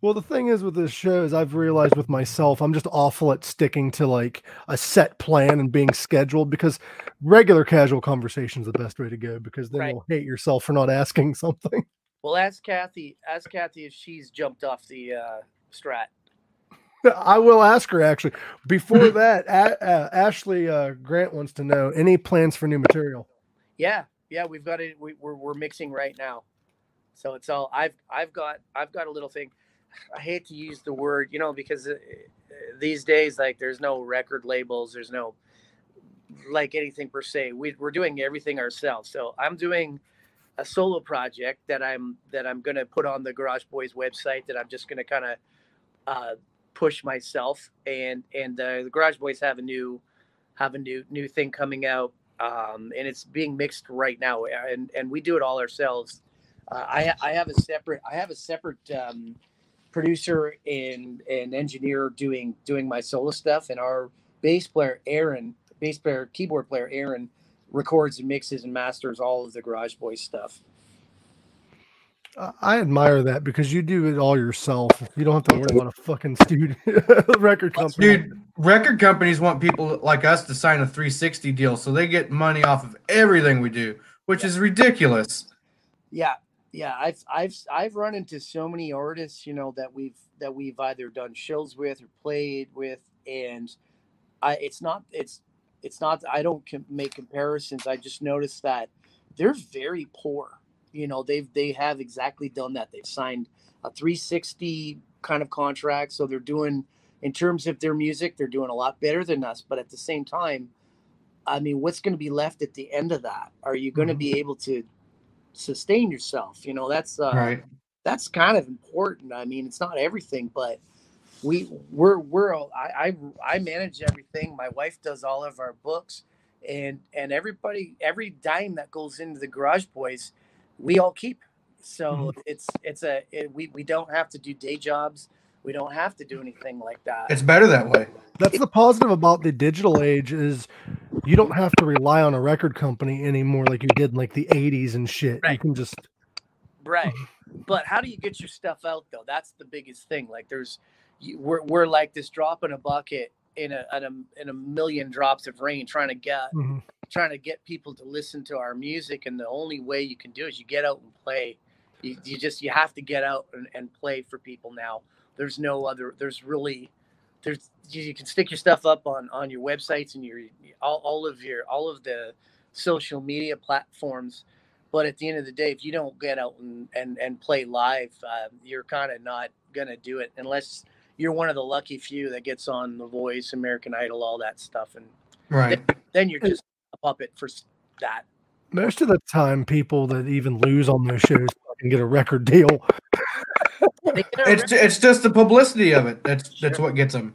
Speaker 1: Well, the thing is with this show is I've realized with myself, I'm just awful at sticking to like a set plan and being scheduled because regular casual conversation is the best way to go because then
Speaker 3: Right.
Speaker 1: you'll hate yourself for not asking [laughs] something.
Speaker 3: well ask kathy ask kathy if she's jumped off the uh strat
Speaker 1: I will ask her actually. Before [laughs] that, a- uh, Ashley uh, Grant wants to know any plans for new material.
Speaker 3: yeah yeah we've got it we, we're, we're mixing right now so it's all i've i've got i've got a little thing i hate to use the word you know because uh, these days like there's no record labels there's no like anything per se. We, we're doing everything ourselves. So i'm doing a solo project that i'm that i'm to put on the garage boys website that i'm just to kind of uh, push myself. And and uh, the garage boys have a new have a new new thing coming out um, and it's being mixed right now. And and we do it all ourselves. Uh, I, I have a separate i have a separate um, producer and and engineer doing doing my solo stuff and our bass player aaron bass player keyboard player aaron records and mixes and masters all of the garage boys stuff
Speaker 1: I- I admire that because you do it all yourself. You don't have to worry about a fucking studio [laughs] record company.
Speaker 2: Dude, record companies want people like us to sign a 360 deal so they get money off of everything we do, which is ridiculous.
Speaker 3: yeah yeah i've i've i've run into so many artists you know that we've that we've either done shows with or played with and i it's not it's it's not i don't com- make comparisons. I just noticed that they're very poor you know they've they have exactly done that. They've signed a 360 kind of contract so they're doing in terms of their music they're doing a lot better than us but at the same time i mean what's going to be left at the end of that? Are you going to
Speaker 1: Mhm.
Speaker 3: be able to sustain yourself you know that's uh,
Speaker 2: Right.
Speaker 3: that's kind of important. I mean it's not everything but we we're we're all- I, I i manage everything. My wife does all of our books and and everybody every dime that goes into the garage boys we all keep. So it's it's a it, we we don't have to do day jobs. We don't have to do anything like that.
Speaker 2: It's better that way.
Speaker 1: That's the positive about the digital age is you don't have to rely on a record company anymore like you did in like the 80s and shit. You
Speaker 3: Right.
Speaker 1: can just
Speaker 3: Right. But how do you get your stuff out though? That's the biggest thing. Like there's you, we're we're like this drop in a bucket in a, in a in a million drops of rain trying to get
Speaker 1: Mhm.
Speaker 3: trying to get people to listen to our music and the only way you can do is you get out and play. You, you just you have to get out and, and play for people now. There's no other there's really there's you, you can stick your stuff up on on your websites and your all, all of your all of the social media platforms but at the end of the day if you don't get out and and, and play live uh, you're kind of not gonna do it unless you're one of the lucky few that gets on the voice american idol all that stuff and
Speaker 2: Right.
Speaker 3: then you're just a puppet for that
Speaker 1: most of the time people that even lose on those shows can get a record deal.
Speaker 3: They get a
Speaker 2: It's it's just the publicity of it. That's that's
Speaker 3: Sure.
Speaker 2: what gets them.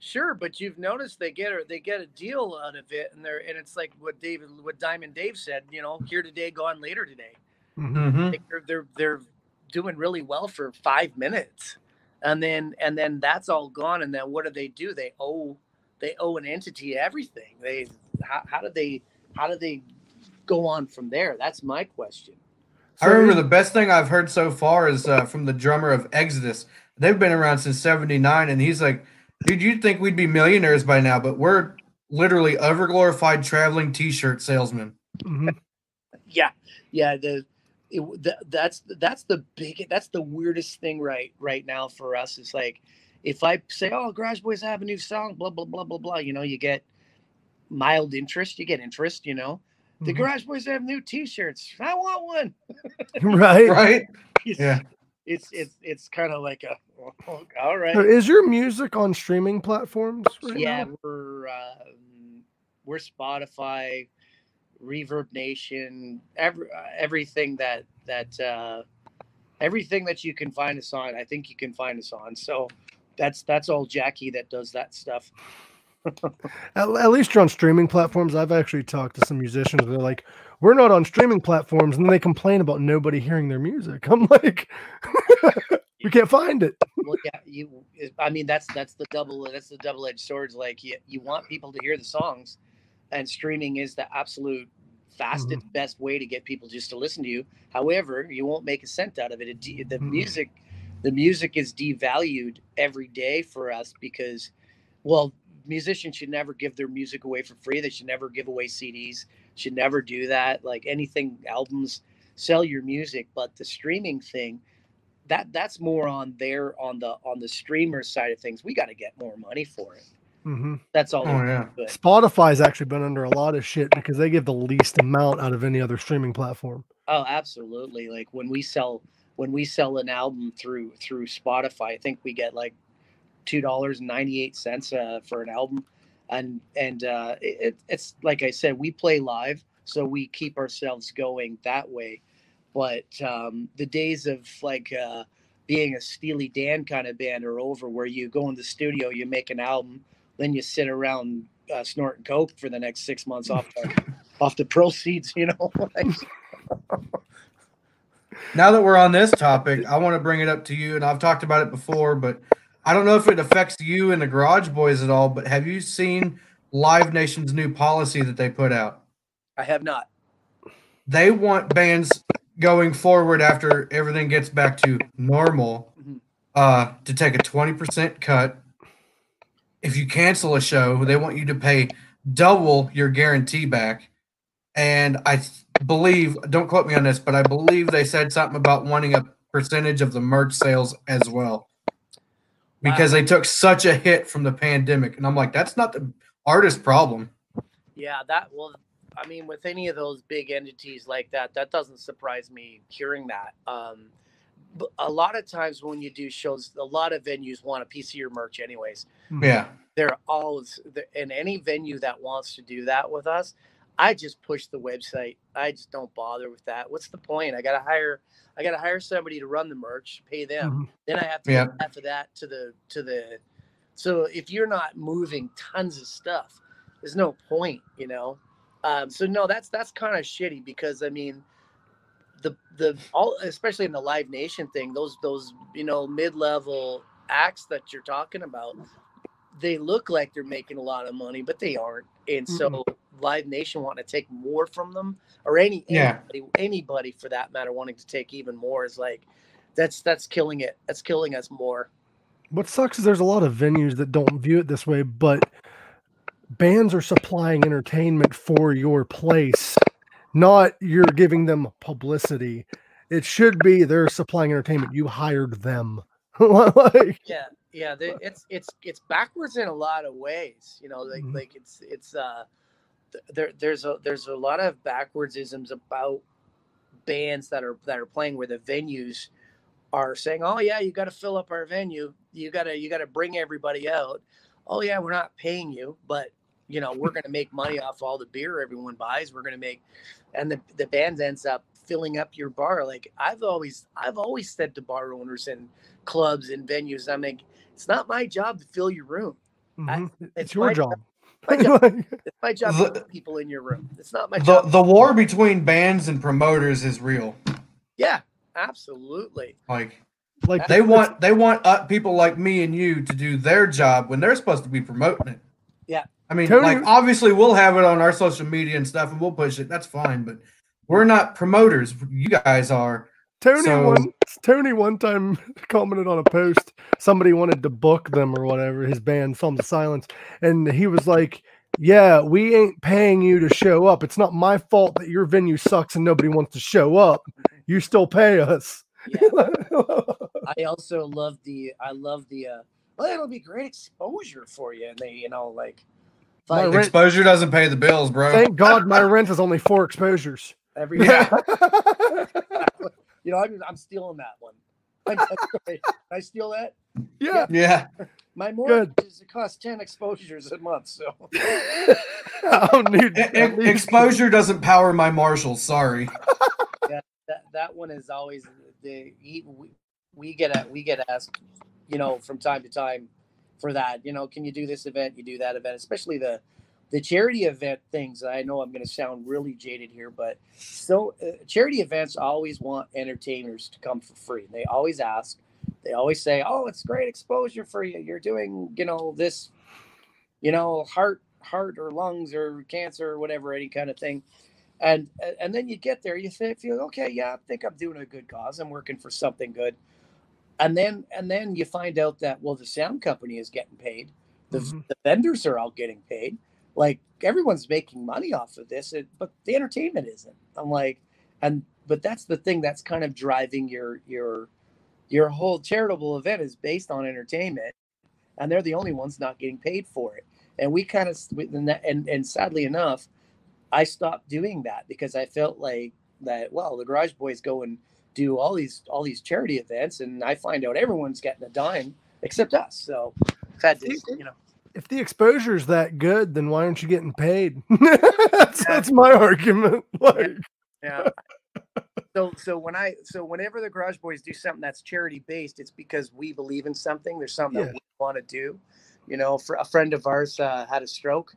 Speaker 3: sure but you've noticed they get a they get a deal out of it and they're and it's like what david what diamond dave said you know here today gone later today
Speaker 1: Mhm.
Speaker 2: Mm-hmm.
Speaker 3: They're they're they're doing really well for five minutes, and then and then that's all gone. And then what do they do? They owe they owe an entity everything. They how, how do they how do they go on from there? That's my question.
Speaker 2: I remember the best thing I've heard so far is uh, from the drummer of Exodus. They've been around since '79, and he's like, "Dude, you'd think we'd be millionaires by now, but we're literally overglorified traveling T-shirt salesmen."
Speaker 1: Mhm.
Speaker 3: Yeah, yeah. The, it, the that's that's the big that's the weirdest thing right right now for us. Is like if I say, "Oh, Garage Boys have a new song," blah blah blah blah blah. You know, you get mild interest. You get interest. You know, the
Speaker 1: Mhm.
Speaker 3: Garage Boys have new T-shirts. I want one. [laughs]
Speaker 1: right.
Speaker 2: Right?
Speaker 3: It's,
Speaker 2: Yeah.
Speaker 3: it's it's it's kind of like a oh, all right.
Speaker 1: So is your music on streaming platforms right
Speaker 3: yeah,
Speaker 1: now?
Speaker 3: we're um, we're Spotify, Reverb Nation, every uh, everything that that uh, everything that you can find us on. I think you can find us on. So that's that's all Jackie that does that stuff.
Speaker 1: At, at least you're on streaming platforms. I've actually talked to some musicians. They're like, "We're not on streaming platforms," and then they complain about nobody hearing their music. I'm like, [laughs] "We can't find it."
Speaker 3: well, yeah, you. I mean, that's that's the double that's the double edged swords. Like you, you want people to hear the songs, and streaming is the absolute fastest, best way to get people just to listen to you. However, you won't make a cent out of it. it de- the
Speaker 1: Mhm.
Speaker 3: music, the music is devalued every day for us because, well, musicians should never give their music away for free. They should never give away CDs. Should never do that. Like anything, albums, sell your music. But the streaming thing that that's more on their on the on the streamer side of things. We got to get more money for it.
Speaker 1: hmm
Speaker 3: That's all.
Speaker 2: Oh yeah.
Speaker 1: Spotify's actually been under a lot of shit because they give the least amount out of any other streaming platform.
Speaker 3: Oh, absolutely. Like when we sell when we sell an album through through Spotify, I think we get like two dollars and ninety eight cents uh, for an album, and and uh, it, it- it's like I said, we play live, so we keep ourselves going that way. But um, the days of like uh, being a Steely Dan kind of band are over, where you go in the studio, you make an album, then you sit around uh, snorting coke for the next six months off the [laughs] off the proceeds, you know. [laughs]
Speaker 2: Now that we're on this topic, I want to bring it up to you, and I've talked about it before, but I don't know if it affects you and the Garage Boys at all. But have you seen Live Nation's new policy that they put out?
Speaker 3: I have not.
Speaker 2: They want bands going forward after everything gets back to normal
Speaker 3: Mhm.
Speaker 2: uh, to take a 20% cut. If you cancel a show, they want you to pay double your guarantee back. And I th- believe, don't quote me on this, but I believe they said something about wanting a percentage of the merch sales as well because they took such a hit from the pandemic. And I'm like, that's not the artist problem.
Speaker 3: Yeah, that well, I mean, with any of those big entities like that, that doesn't surprise me hearing that. Um, a lot of times when you do shows, a lot of venues want a piece of your merch, anyways.
Speaker 2: Yeah.
Speaker 3: They're always in any venue that wants to do that with us. I just push the website. I just don't bother with that. What's the point? I gotta hire. I gotta hire somebody to run the merch, pay them.
Speaker 1: Mhm.
Speaker 3: Then I have to
Speaker 2: Yeah.
Speaker 3: half that to the to the. So if you're not moving tons of stuff, there's no point, you know. Um, so no, that's that's kind of shitty because I mean, the the all especially in the Live Nation thing, those those you know mid level acts that you're talking about, they look like they're making a lot of money, but they aren't. And so
Speaker 1: Mm-mm.
Speaker 3: Live Nation wanting to take more from them, or any
Speaker 2: Yeah.
Speaker 3: anybody, anybody for that matter wanting to take even more is like that's that's killing it. That's killing us more.
Speaker 1: What sucks is there's a lot of venues that don't view it this way, but bands are supplying entertainment for your place, not you're giving them publicity. It should be they're supplying entertainment. You hired them. [laughs] like,
Speaker 3: Yeah, yeah. they- It's it's it's backwards in a lot of ways. You know, like
Speaker 1: Mhm.
Speaker 3: like it's it's uh there there's a there's a lot of backwardsisms about bands that are that are playing where the venues are saying, "Oh yeah, you got to fill up our venue. You got to you got to bring everybody out." Oh yeah, we're not paying you, but you know we're going to make money off all the beer everyone buys. We're going to make, and the the band ends up filling up your bar. Like I've always I've always said to bar owners and clubs and venues, I'm like, it's not my job to fill your room.
Speaker 1: mhm,
Speaker 3: it's
Speaker 1: it's your
Speaker 3: my
Speaker 1: job.
Speaker 3: My [laughs] job,
Speaker 1: Like,
Speaker 3: it's my job to
Speaker 2: The-
Speaker 3: put people in your room. It's not my
Speaker 2: The
Speaker 3: job.
Speaker 2: the war between bands and promoters is real.
Speaker 3: Yeah, absolutely.
Speaker 2: Like
Speaker 1: like
Speaker 2: they want they want uh, people like me and you to do their job when they're supposed to be promoting it.
Speaker 3: Yeah.
Speaker 2: I mean,
Speaker 1: Tony-
Speaker 2: like obviously we'll have it on our social media and stuff, and we'll push it. That's fine, but we're not promoters. You guys are.
Speaker 1: Tony
Speaker 2: So-
Speaker 1: one Tony one time [laughs] commented on a post. Somebody wanted to book them or whatever. His band, Thumbs of Silence, and he was like, "Yeah, we ain't paying you to show up. It's not my fault that your venue sucks and nobody wants to show up. You still pay us."
Speaker 3: Yeah. [laughs] I also love the I love the uh well it'll be great exposure for you and they you know like
Speaker 1: My rent-
Speaker 2: Exposure doesn't pay the bills, bro.
Speaker 1: Thank God my rent is only four exposures.
Speaker 3: every
Speaker 1: Yeah. [laughs]
Speaker 3: you know I'm, I'm stealing that one. I'm, I'm [laughs] sorry. Can I steal that?
Speaker 1: yeah.
Speaker 2: yeah.
Speaker 3: My mortgage is it costs ten exposures a month, so
Speaker 1: I don't need
Speaker 2: E- e- exposure doesn't power my Marshall. Sorry. [laughs]
Speaker 3: Yeah, that that one is always the he, we, we get a, we get asked you know from time to time for that you know can you do this event you do that event especially the the charity event things i know i'm going to sound really jaded here but so uh, charity events always want entertainers to come for free. They always ask. They always say oh it's great exposure for you. You're doing you know this you know heart heart or lungs or cancer or whatever any kind of thing. And and then you get there you th- feel okay yeah i think i'm doing a good cause. I'm working for something good. And then and then you find out that well the sound company is getting paid. The,
Speaker 1: Mhm.
Speaker 3: the vendors are all getting paid like everyone's making money off of this but the entertainment isn't i'm like and but that's the thing that's kind of driving your your your whole charitable event is based on entertainment and they're the only ones not getting paid for it and we kind of and, that- and sadly enough I stopped doing that because I felt like that. Well, the Garage Boys go and do all these all these charity events, and I find out everyone's getting a dime except us. So, had to, you know,
Speaker 1: if the exposure is that good, then why aren't you getting paid? [laughs] that's, that's my argument. Like,
Speaker 3: yeah. So, so when I, so whenever the Garage Boys do something that's charity based, it's because we believe in something. There's something
Speaker 1: Yeah.
Speaker 3: that we want to do. You know, for a friend of ours uh, had a stroke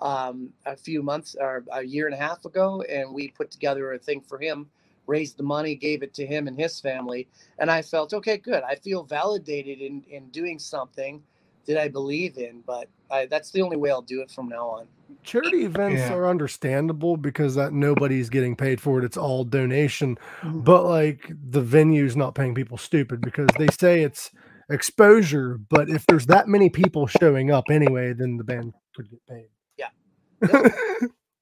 Speaker 3: um, a few months or a year and a half ago, and we put together a thing for him, raised the money, gave it to him and his family, and I felt okay, good. I feel validated in in doing something that I believe in, but I, that's the only way I'll do it from now on.
Speaker 1: charity events
Speaker 2: Yeah.
Speaker 1: are understandable because that nobody's getting paid for it. It's all donation.
Speaker 3: Mhm.
Speaker 1: But like the venue's not paying people stupid because they say it's exposure. But if there's that many people showing up anyway, then the band could get paid.
Speaker 3: Yeah. [laughs]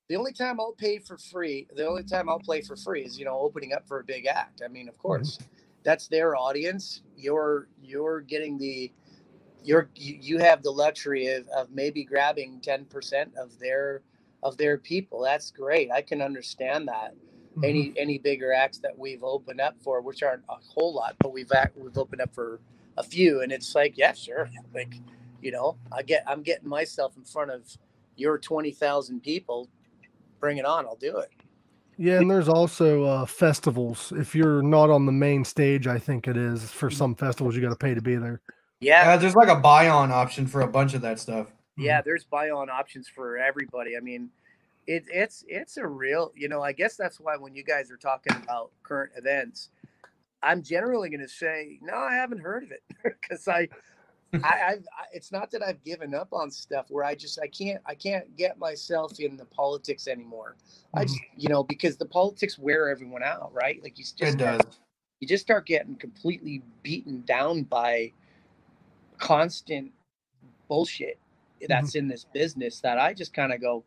Speaker 3: the only time I'll pay for free, the only time I'll play for free is you know opening up for a big act. I mean, of course, that's their audience. You're you're getting the you're you, you have the luxury of, of maybe grabbing ten percent of their of their people. That's great. I can understand that.
Speaker 1: Mhm.
Speaker 3: Any any bigger acts that we've opened up for, which aren't a whole lot, but we've act, we've opened up for a few, and it's like, yeah, sure. Like, you know, I get I'm getting myself in front of your twenty thousand people. Bring it on. I'll do it.
Speaker 1: Yeah, and there's also uh, festivals. If you're not on the main stage, I think it is for some festivals you got to pay to be there.
Speaker 3: Yeah,
Speaker 2: Uh, there's like a buy on option for a bunch of that stuff.
Speaker 3: yeah. There's buy on options for everybody. I mean, it, it's it's a real. You know, I guess that's why when you guys are talking about current events, I'm generally going to say no. I haven't heard of it [laughs] because I I, [laughs] I've, I, it's not that I've given up on stuff where I just I can't I can't get myself in the politics anymore. I just you know because the politics wear everyone out, right? Like you just
Speaker 2: It does.
Speaker 3: you just start getting completely beaten down by constant bullshit that's mm-hmm. in this business that I just kind of go,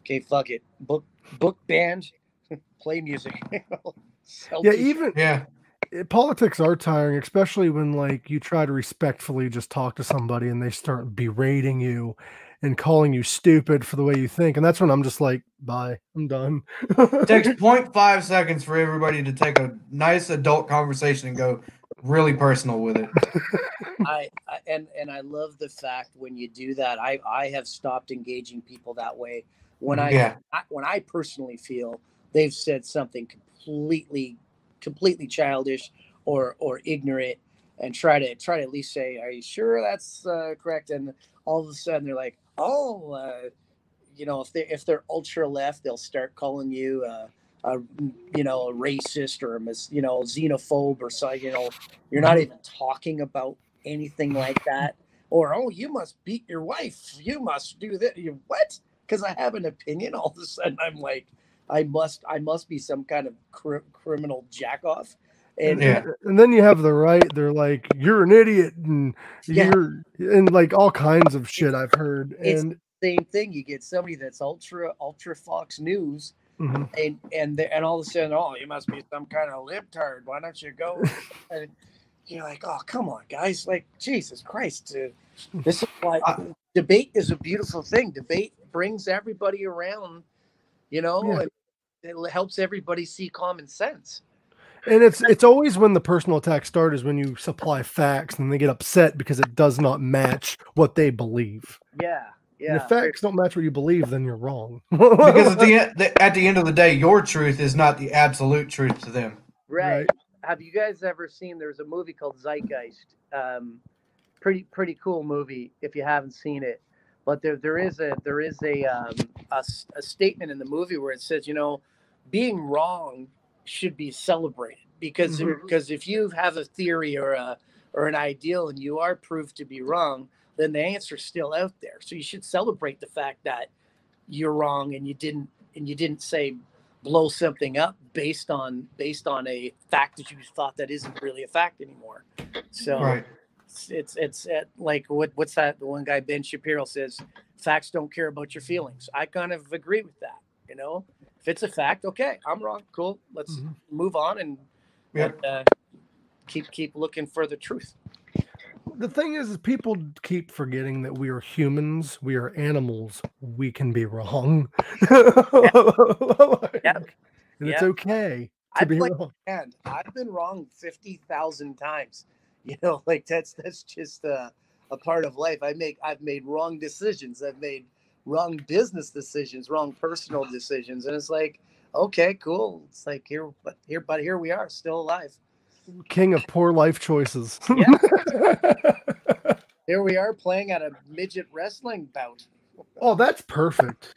Speaker 3: okay, fuck it, book book band, [laughs] play music. [laughs]
Speaker 1: Yeah, even
Speaker 2: Yeah.
Speaker 1: it- politics are tiring, especially when like you try to respectfully just talk to somebody and they start berating you and calling you stupid for the way you think, and that's when I'm just like, bye, I'm done. [laughs]
Speaker 2: It takes 0.5 seconds for everybody to take a nice adult conversation and go really personal with it. [laughs]
Speaker 3: I, I and and I love the fact when you do that. I I have stopped engaging people that way when I,
Speaker 2: Yeah.
Speaker 3: I when I personally feel they've said something completely completely childish or or ignorant and try to try to at least say are you sure that's uh, correct and all of a sudden they're like oh uh, you know if they if they're ultra left they'll start calling you uh, a you know a racist or a mis, you know xenophobe or so you know you're not mm-hmm. even talking about anything like that or oh you must beat your wife you must do that you what because i have an opinion all of a sudden i'm like i must i must be some kind of cr- criminal jack off and
Speaker 2: Yeah.
Speaker 1: and then you have the right. They're like, you're an idiot, and
Speaker 3: Yeah.
Speaker 1: you're and like all kinds of shit I've heard.
Speaker 3: It's-
Speaker 1: And
Speaker 3: same thing you get somebody that's ultra ultra fox news
Speaker 1: mhm.
Speaker 3: and and they, and all of a sudden, oh, you must be some kind of libtard. Why don't you go? [laughs] and you're like, oh, come on, guys! Like, Jesus Christ! Uh, this is why
Speaker 2: I-
Speaker 3: debate is a beautiful thing. Debate brings everybody around, you know,
Speaker 1: Yeah.
Speaker 3: and it helps everybody see common sense.
Speaker 1: and it's it's always when the personal attacks start is when you supply facts and they get upset because it does not match what they believe.
Speaker 3: Yeah,
Speaker 1: And
Speaker 3: yeah.
Speaker 1: if facts don't match what you believe, then you're wrong. [laughs]
Speaker 2: Because at the, end, the, at the end of the day, your truth is not the absolute truth to them.
Speaker 3: Right.
Speaker 1: Right.
Speaker 3: Have you guys ever seen? There's a movie called Zeitgeist. Um, pretty pretty cool movie if you haven't seen it. But there there is a there is a um, a, s- a statement in the movie where it says, you know, being wrong should be celebrated because
Speaker 1: Mhm.
Speaker 3: because if you have a theory or a or an ideal and you are proved to be wrong, then the answer's still out there. So you should celebrate the fact that you're wrong and you didn't and you didn't say blow something up based on based on a fact that you thought that isn't really a fact anymore. So
Speaker 2: Right.
Speaker 3: it's it's, it's uh, like what what's that? The one guy Ben Shapiro says, "Facts don't care about your feelings." I kind of agree with that. You know, if it's a fact, okay, I'm wrong. Cool, let's
Speaker 1: Mhm.
Speaker 3: move on and,
Speaker 2: Yep.
Speaker 3: and, uh, keep keep looking for the truth.
Speaker 1: The thing is, is people keep forgetting that we are humans, we are animals, we can be wrong. Like,
Speaker 3: Yep. [laughs]
Speaker 1: And it's okay to
Speaker 3: I
Speaker 1: be
Speaker 3: play
Speaker 1: wrong.
Speaker 3: and I've been wrong fifty thousand times. [laughs] You know, like that's that's just a, a part of life. I make I've made wrong decisions. I've made wrong business decisions, wrong personal decisions, and it's like, okay, cool. It's like here, but here, but here we are, still alive.
Speaker 1: King of poor life choices. [laughs] [laughs]
Speaker 3: Here we are playing at a midget wrestling bout.
Speaker 1: oh, that's perfect.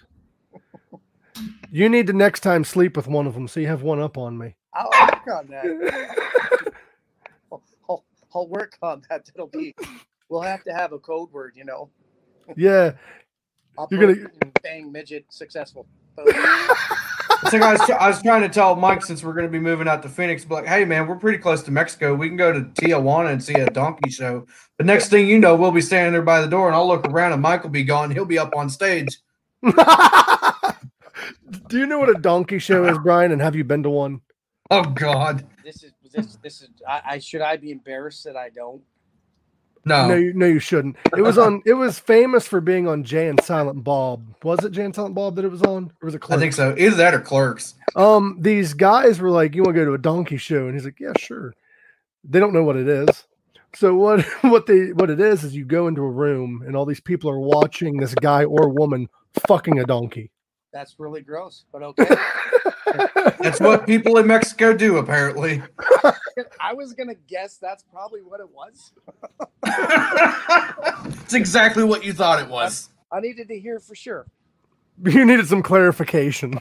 Speaker 1: You need to next time sleep with one of them so you have one up on me.
Speaker 3: I'll, I'll work on that. I'll, [laughs] I'll, I'll work on that. That'll be. We'll have to have a code word, you know.
Speaker 1: yeah. You're gonna-
Speaker 3: bang midget successful. Boom.
Speaker 2: It's like I was, I was trying to tell Mike since we're going to be moving out to Phoenix, but like, hey man, we're pretty close to Mexico. We can go to Tijuana and see a donkey show. But next thing you know, we'll be standing there by the door, and I'll look around, and Mike will be gone. He'll be up on stage. [laughs]
Speaker 1: Do you know what a donkey show is, Bryan? And have you been to one?
Speaker 2: Oh God,
Speaker 3: this is this this is. I, I should I be embarrassed that I don't.
Speaker 2: No.
Speaker 1: No, you, no, you shouldn't. It was on. It was famous for being on Jay and Silent Bob. Was it Jay and Silent Bob that it was on, or was it?
Speaker 2: I think so. Either that or Clerks.
Speaker 1: Um, these guys were like, "You want to go to a donkey show?" And he's like, "Yeah, sure." They don't know what it is. So what [laughs] what they what it is is you go into a room and all these people are watching this guy or woman fucking a donkey.
Speaker 3: That's really gross, but okay. [laughs]
Speaker 2: That's what people in Mexico do, apparently.
Speaker 3: I was gonna guess that's probably what it was.
Speaker 2: it's exactly what you thought it was.
Speaker 3: I needed to hear for sure. [laughs]
Speaker 1: you needed some clarification. [laughs]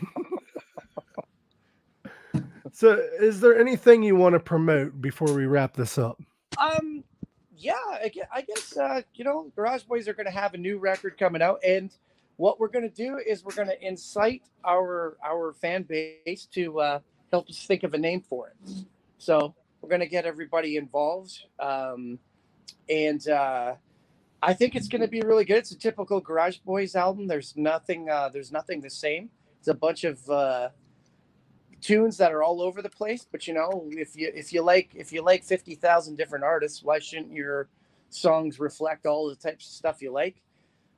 Speaker 1: so, is there anything you want to promote before we wrap this up?
Speaker 3: Um, yeah, I guess, I guess uh, you know, Garage Boys are going to have a new record coming out, and what we're going to do is we're going to incite our our fan base to uh, help us think of a name for it. So we're going to get everybody involved, um, and uh, I think it's going to be really good. It's a typical Garage Boys album. There's nothing. Uh, there's nothing the same. It's a bunch of uh, tunes that are all over the place. But you know, if you if you like if you like fifty thousand different artists, why shouldn't your songs reflect all the types of stuff you like?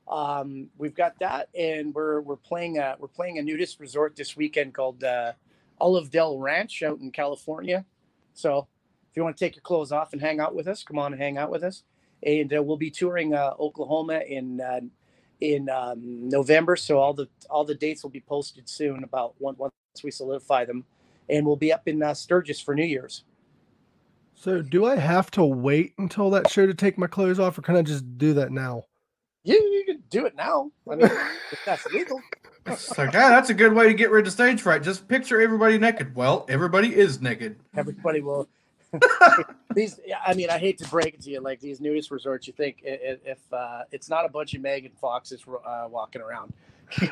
Speaker 3: Um, we've got that, and we're we're playing a we're playing a nudist resort this weekend called uh, Olive Dell Ranch out in California. So if you want to take your clothes off and hang out with us, come on and hang out with us. And uh, we'll be touring uh, Oklahoma in uh, in um, November. So all the all the dates will be posted soon about once once we solidify them, and we'll be up in uh, Sturgis for New Year's.
Speaker 1: So, do I have to wait until that show to take my clothes off, or can I just do that now?
Speaker 3: You you can do it now. I mean, if that's legal.
Speaker 2: It's like, ah, that's a good way to get rid of stage fright. Just picture everybody naked. Well, everybody is naked.
Speaker 3: Everybody will. [laughs] these, I mean, I hate to break it to you, like these nudist resorts. You think if uh, it's not a bunch of Megan Foxes uh, walking around, [laughs]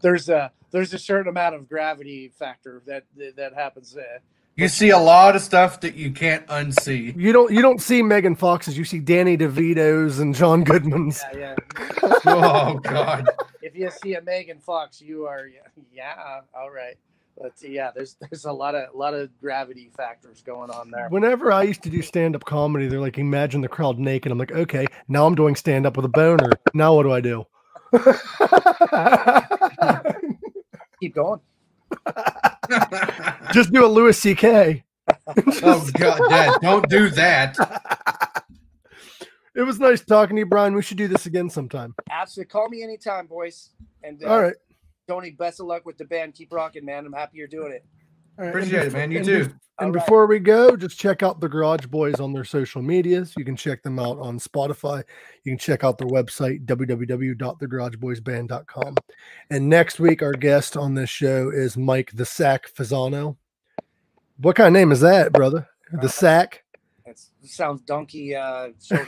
Speaker 3: there's a there's a certain amount of gravity factor that that, that happens. Uh,
Speaker 2: You see a lot of stuff that you can't unsee.
Speaker 1: You don't you don't see Megan Fox's, you see Danny DeVito's and John Goodman's.
Speaker 3: yeah, yeah. [laughs]
Speaker 2: Oh God.
Speaker 3: if you see a Megan Fox, you are yeah, yeah all right. But yeah, there's there's a lot of a lot of gravity factors going on there.
Speaker 1: Whenever I used to do stand up comedy, they're like, imagine the crowd naked. I'm like, okay, now I'm doing stand up with a boner. Now what do I do?
Speaker 3: Keep going. [laughs]
Speaker 1: Just do a Louis C.K. [laughs]
Speaker 2: oh God, Dad, don't do that.
Speaker 1: It was nice talking to you, Bryan. We should do this again sometime.
Speaker 3: Absolutely. Call me anytime, boys. And uh,
Speaker 1: All right.
Speaker 3: Tony, best of luck with the band. Keep rocking, man. I'm happy you're doing it.
Speaker 1: All right. And
Speaker 2: Appreciate it, man. You
Speaker 1: and
Speaker 2: too.
Speaker 1: bef- And
Speaker 3: All right.
Speaker 1: before we go, just check out the Garage Boys on their social medias. You can check them out on Spotify. You can check out their website, www.thegarageboysband.com. And next week, our guest on this show is Mike the Sack Fasano. What kind of name is that, brother? The Sack?
Speaker 3: It's, it sounds donkey. Uh, [laughs] so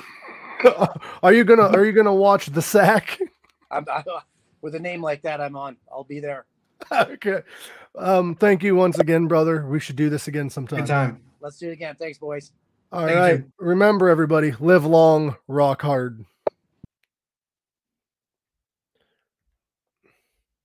Speaker 1: are you gonna Are you gonna watch the Sack?
Speaker 3: I'm, I, with a name like that, I'm on. I'll be there. [laughs]
Speaker 1: okay. Um, thank you once again, brother. We should do this again sometime.
Speaker 2: Good time.
Speaker 3: Let's do it again. Thanks, boys.
Speaker 1: All
Speaker 2: Thank
Speaker 1: right.
Speaker 2: you.
Speaker 1: Remember, everybody, live long, rock hard.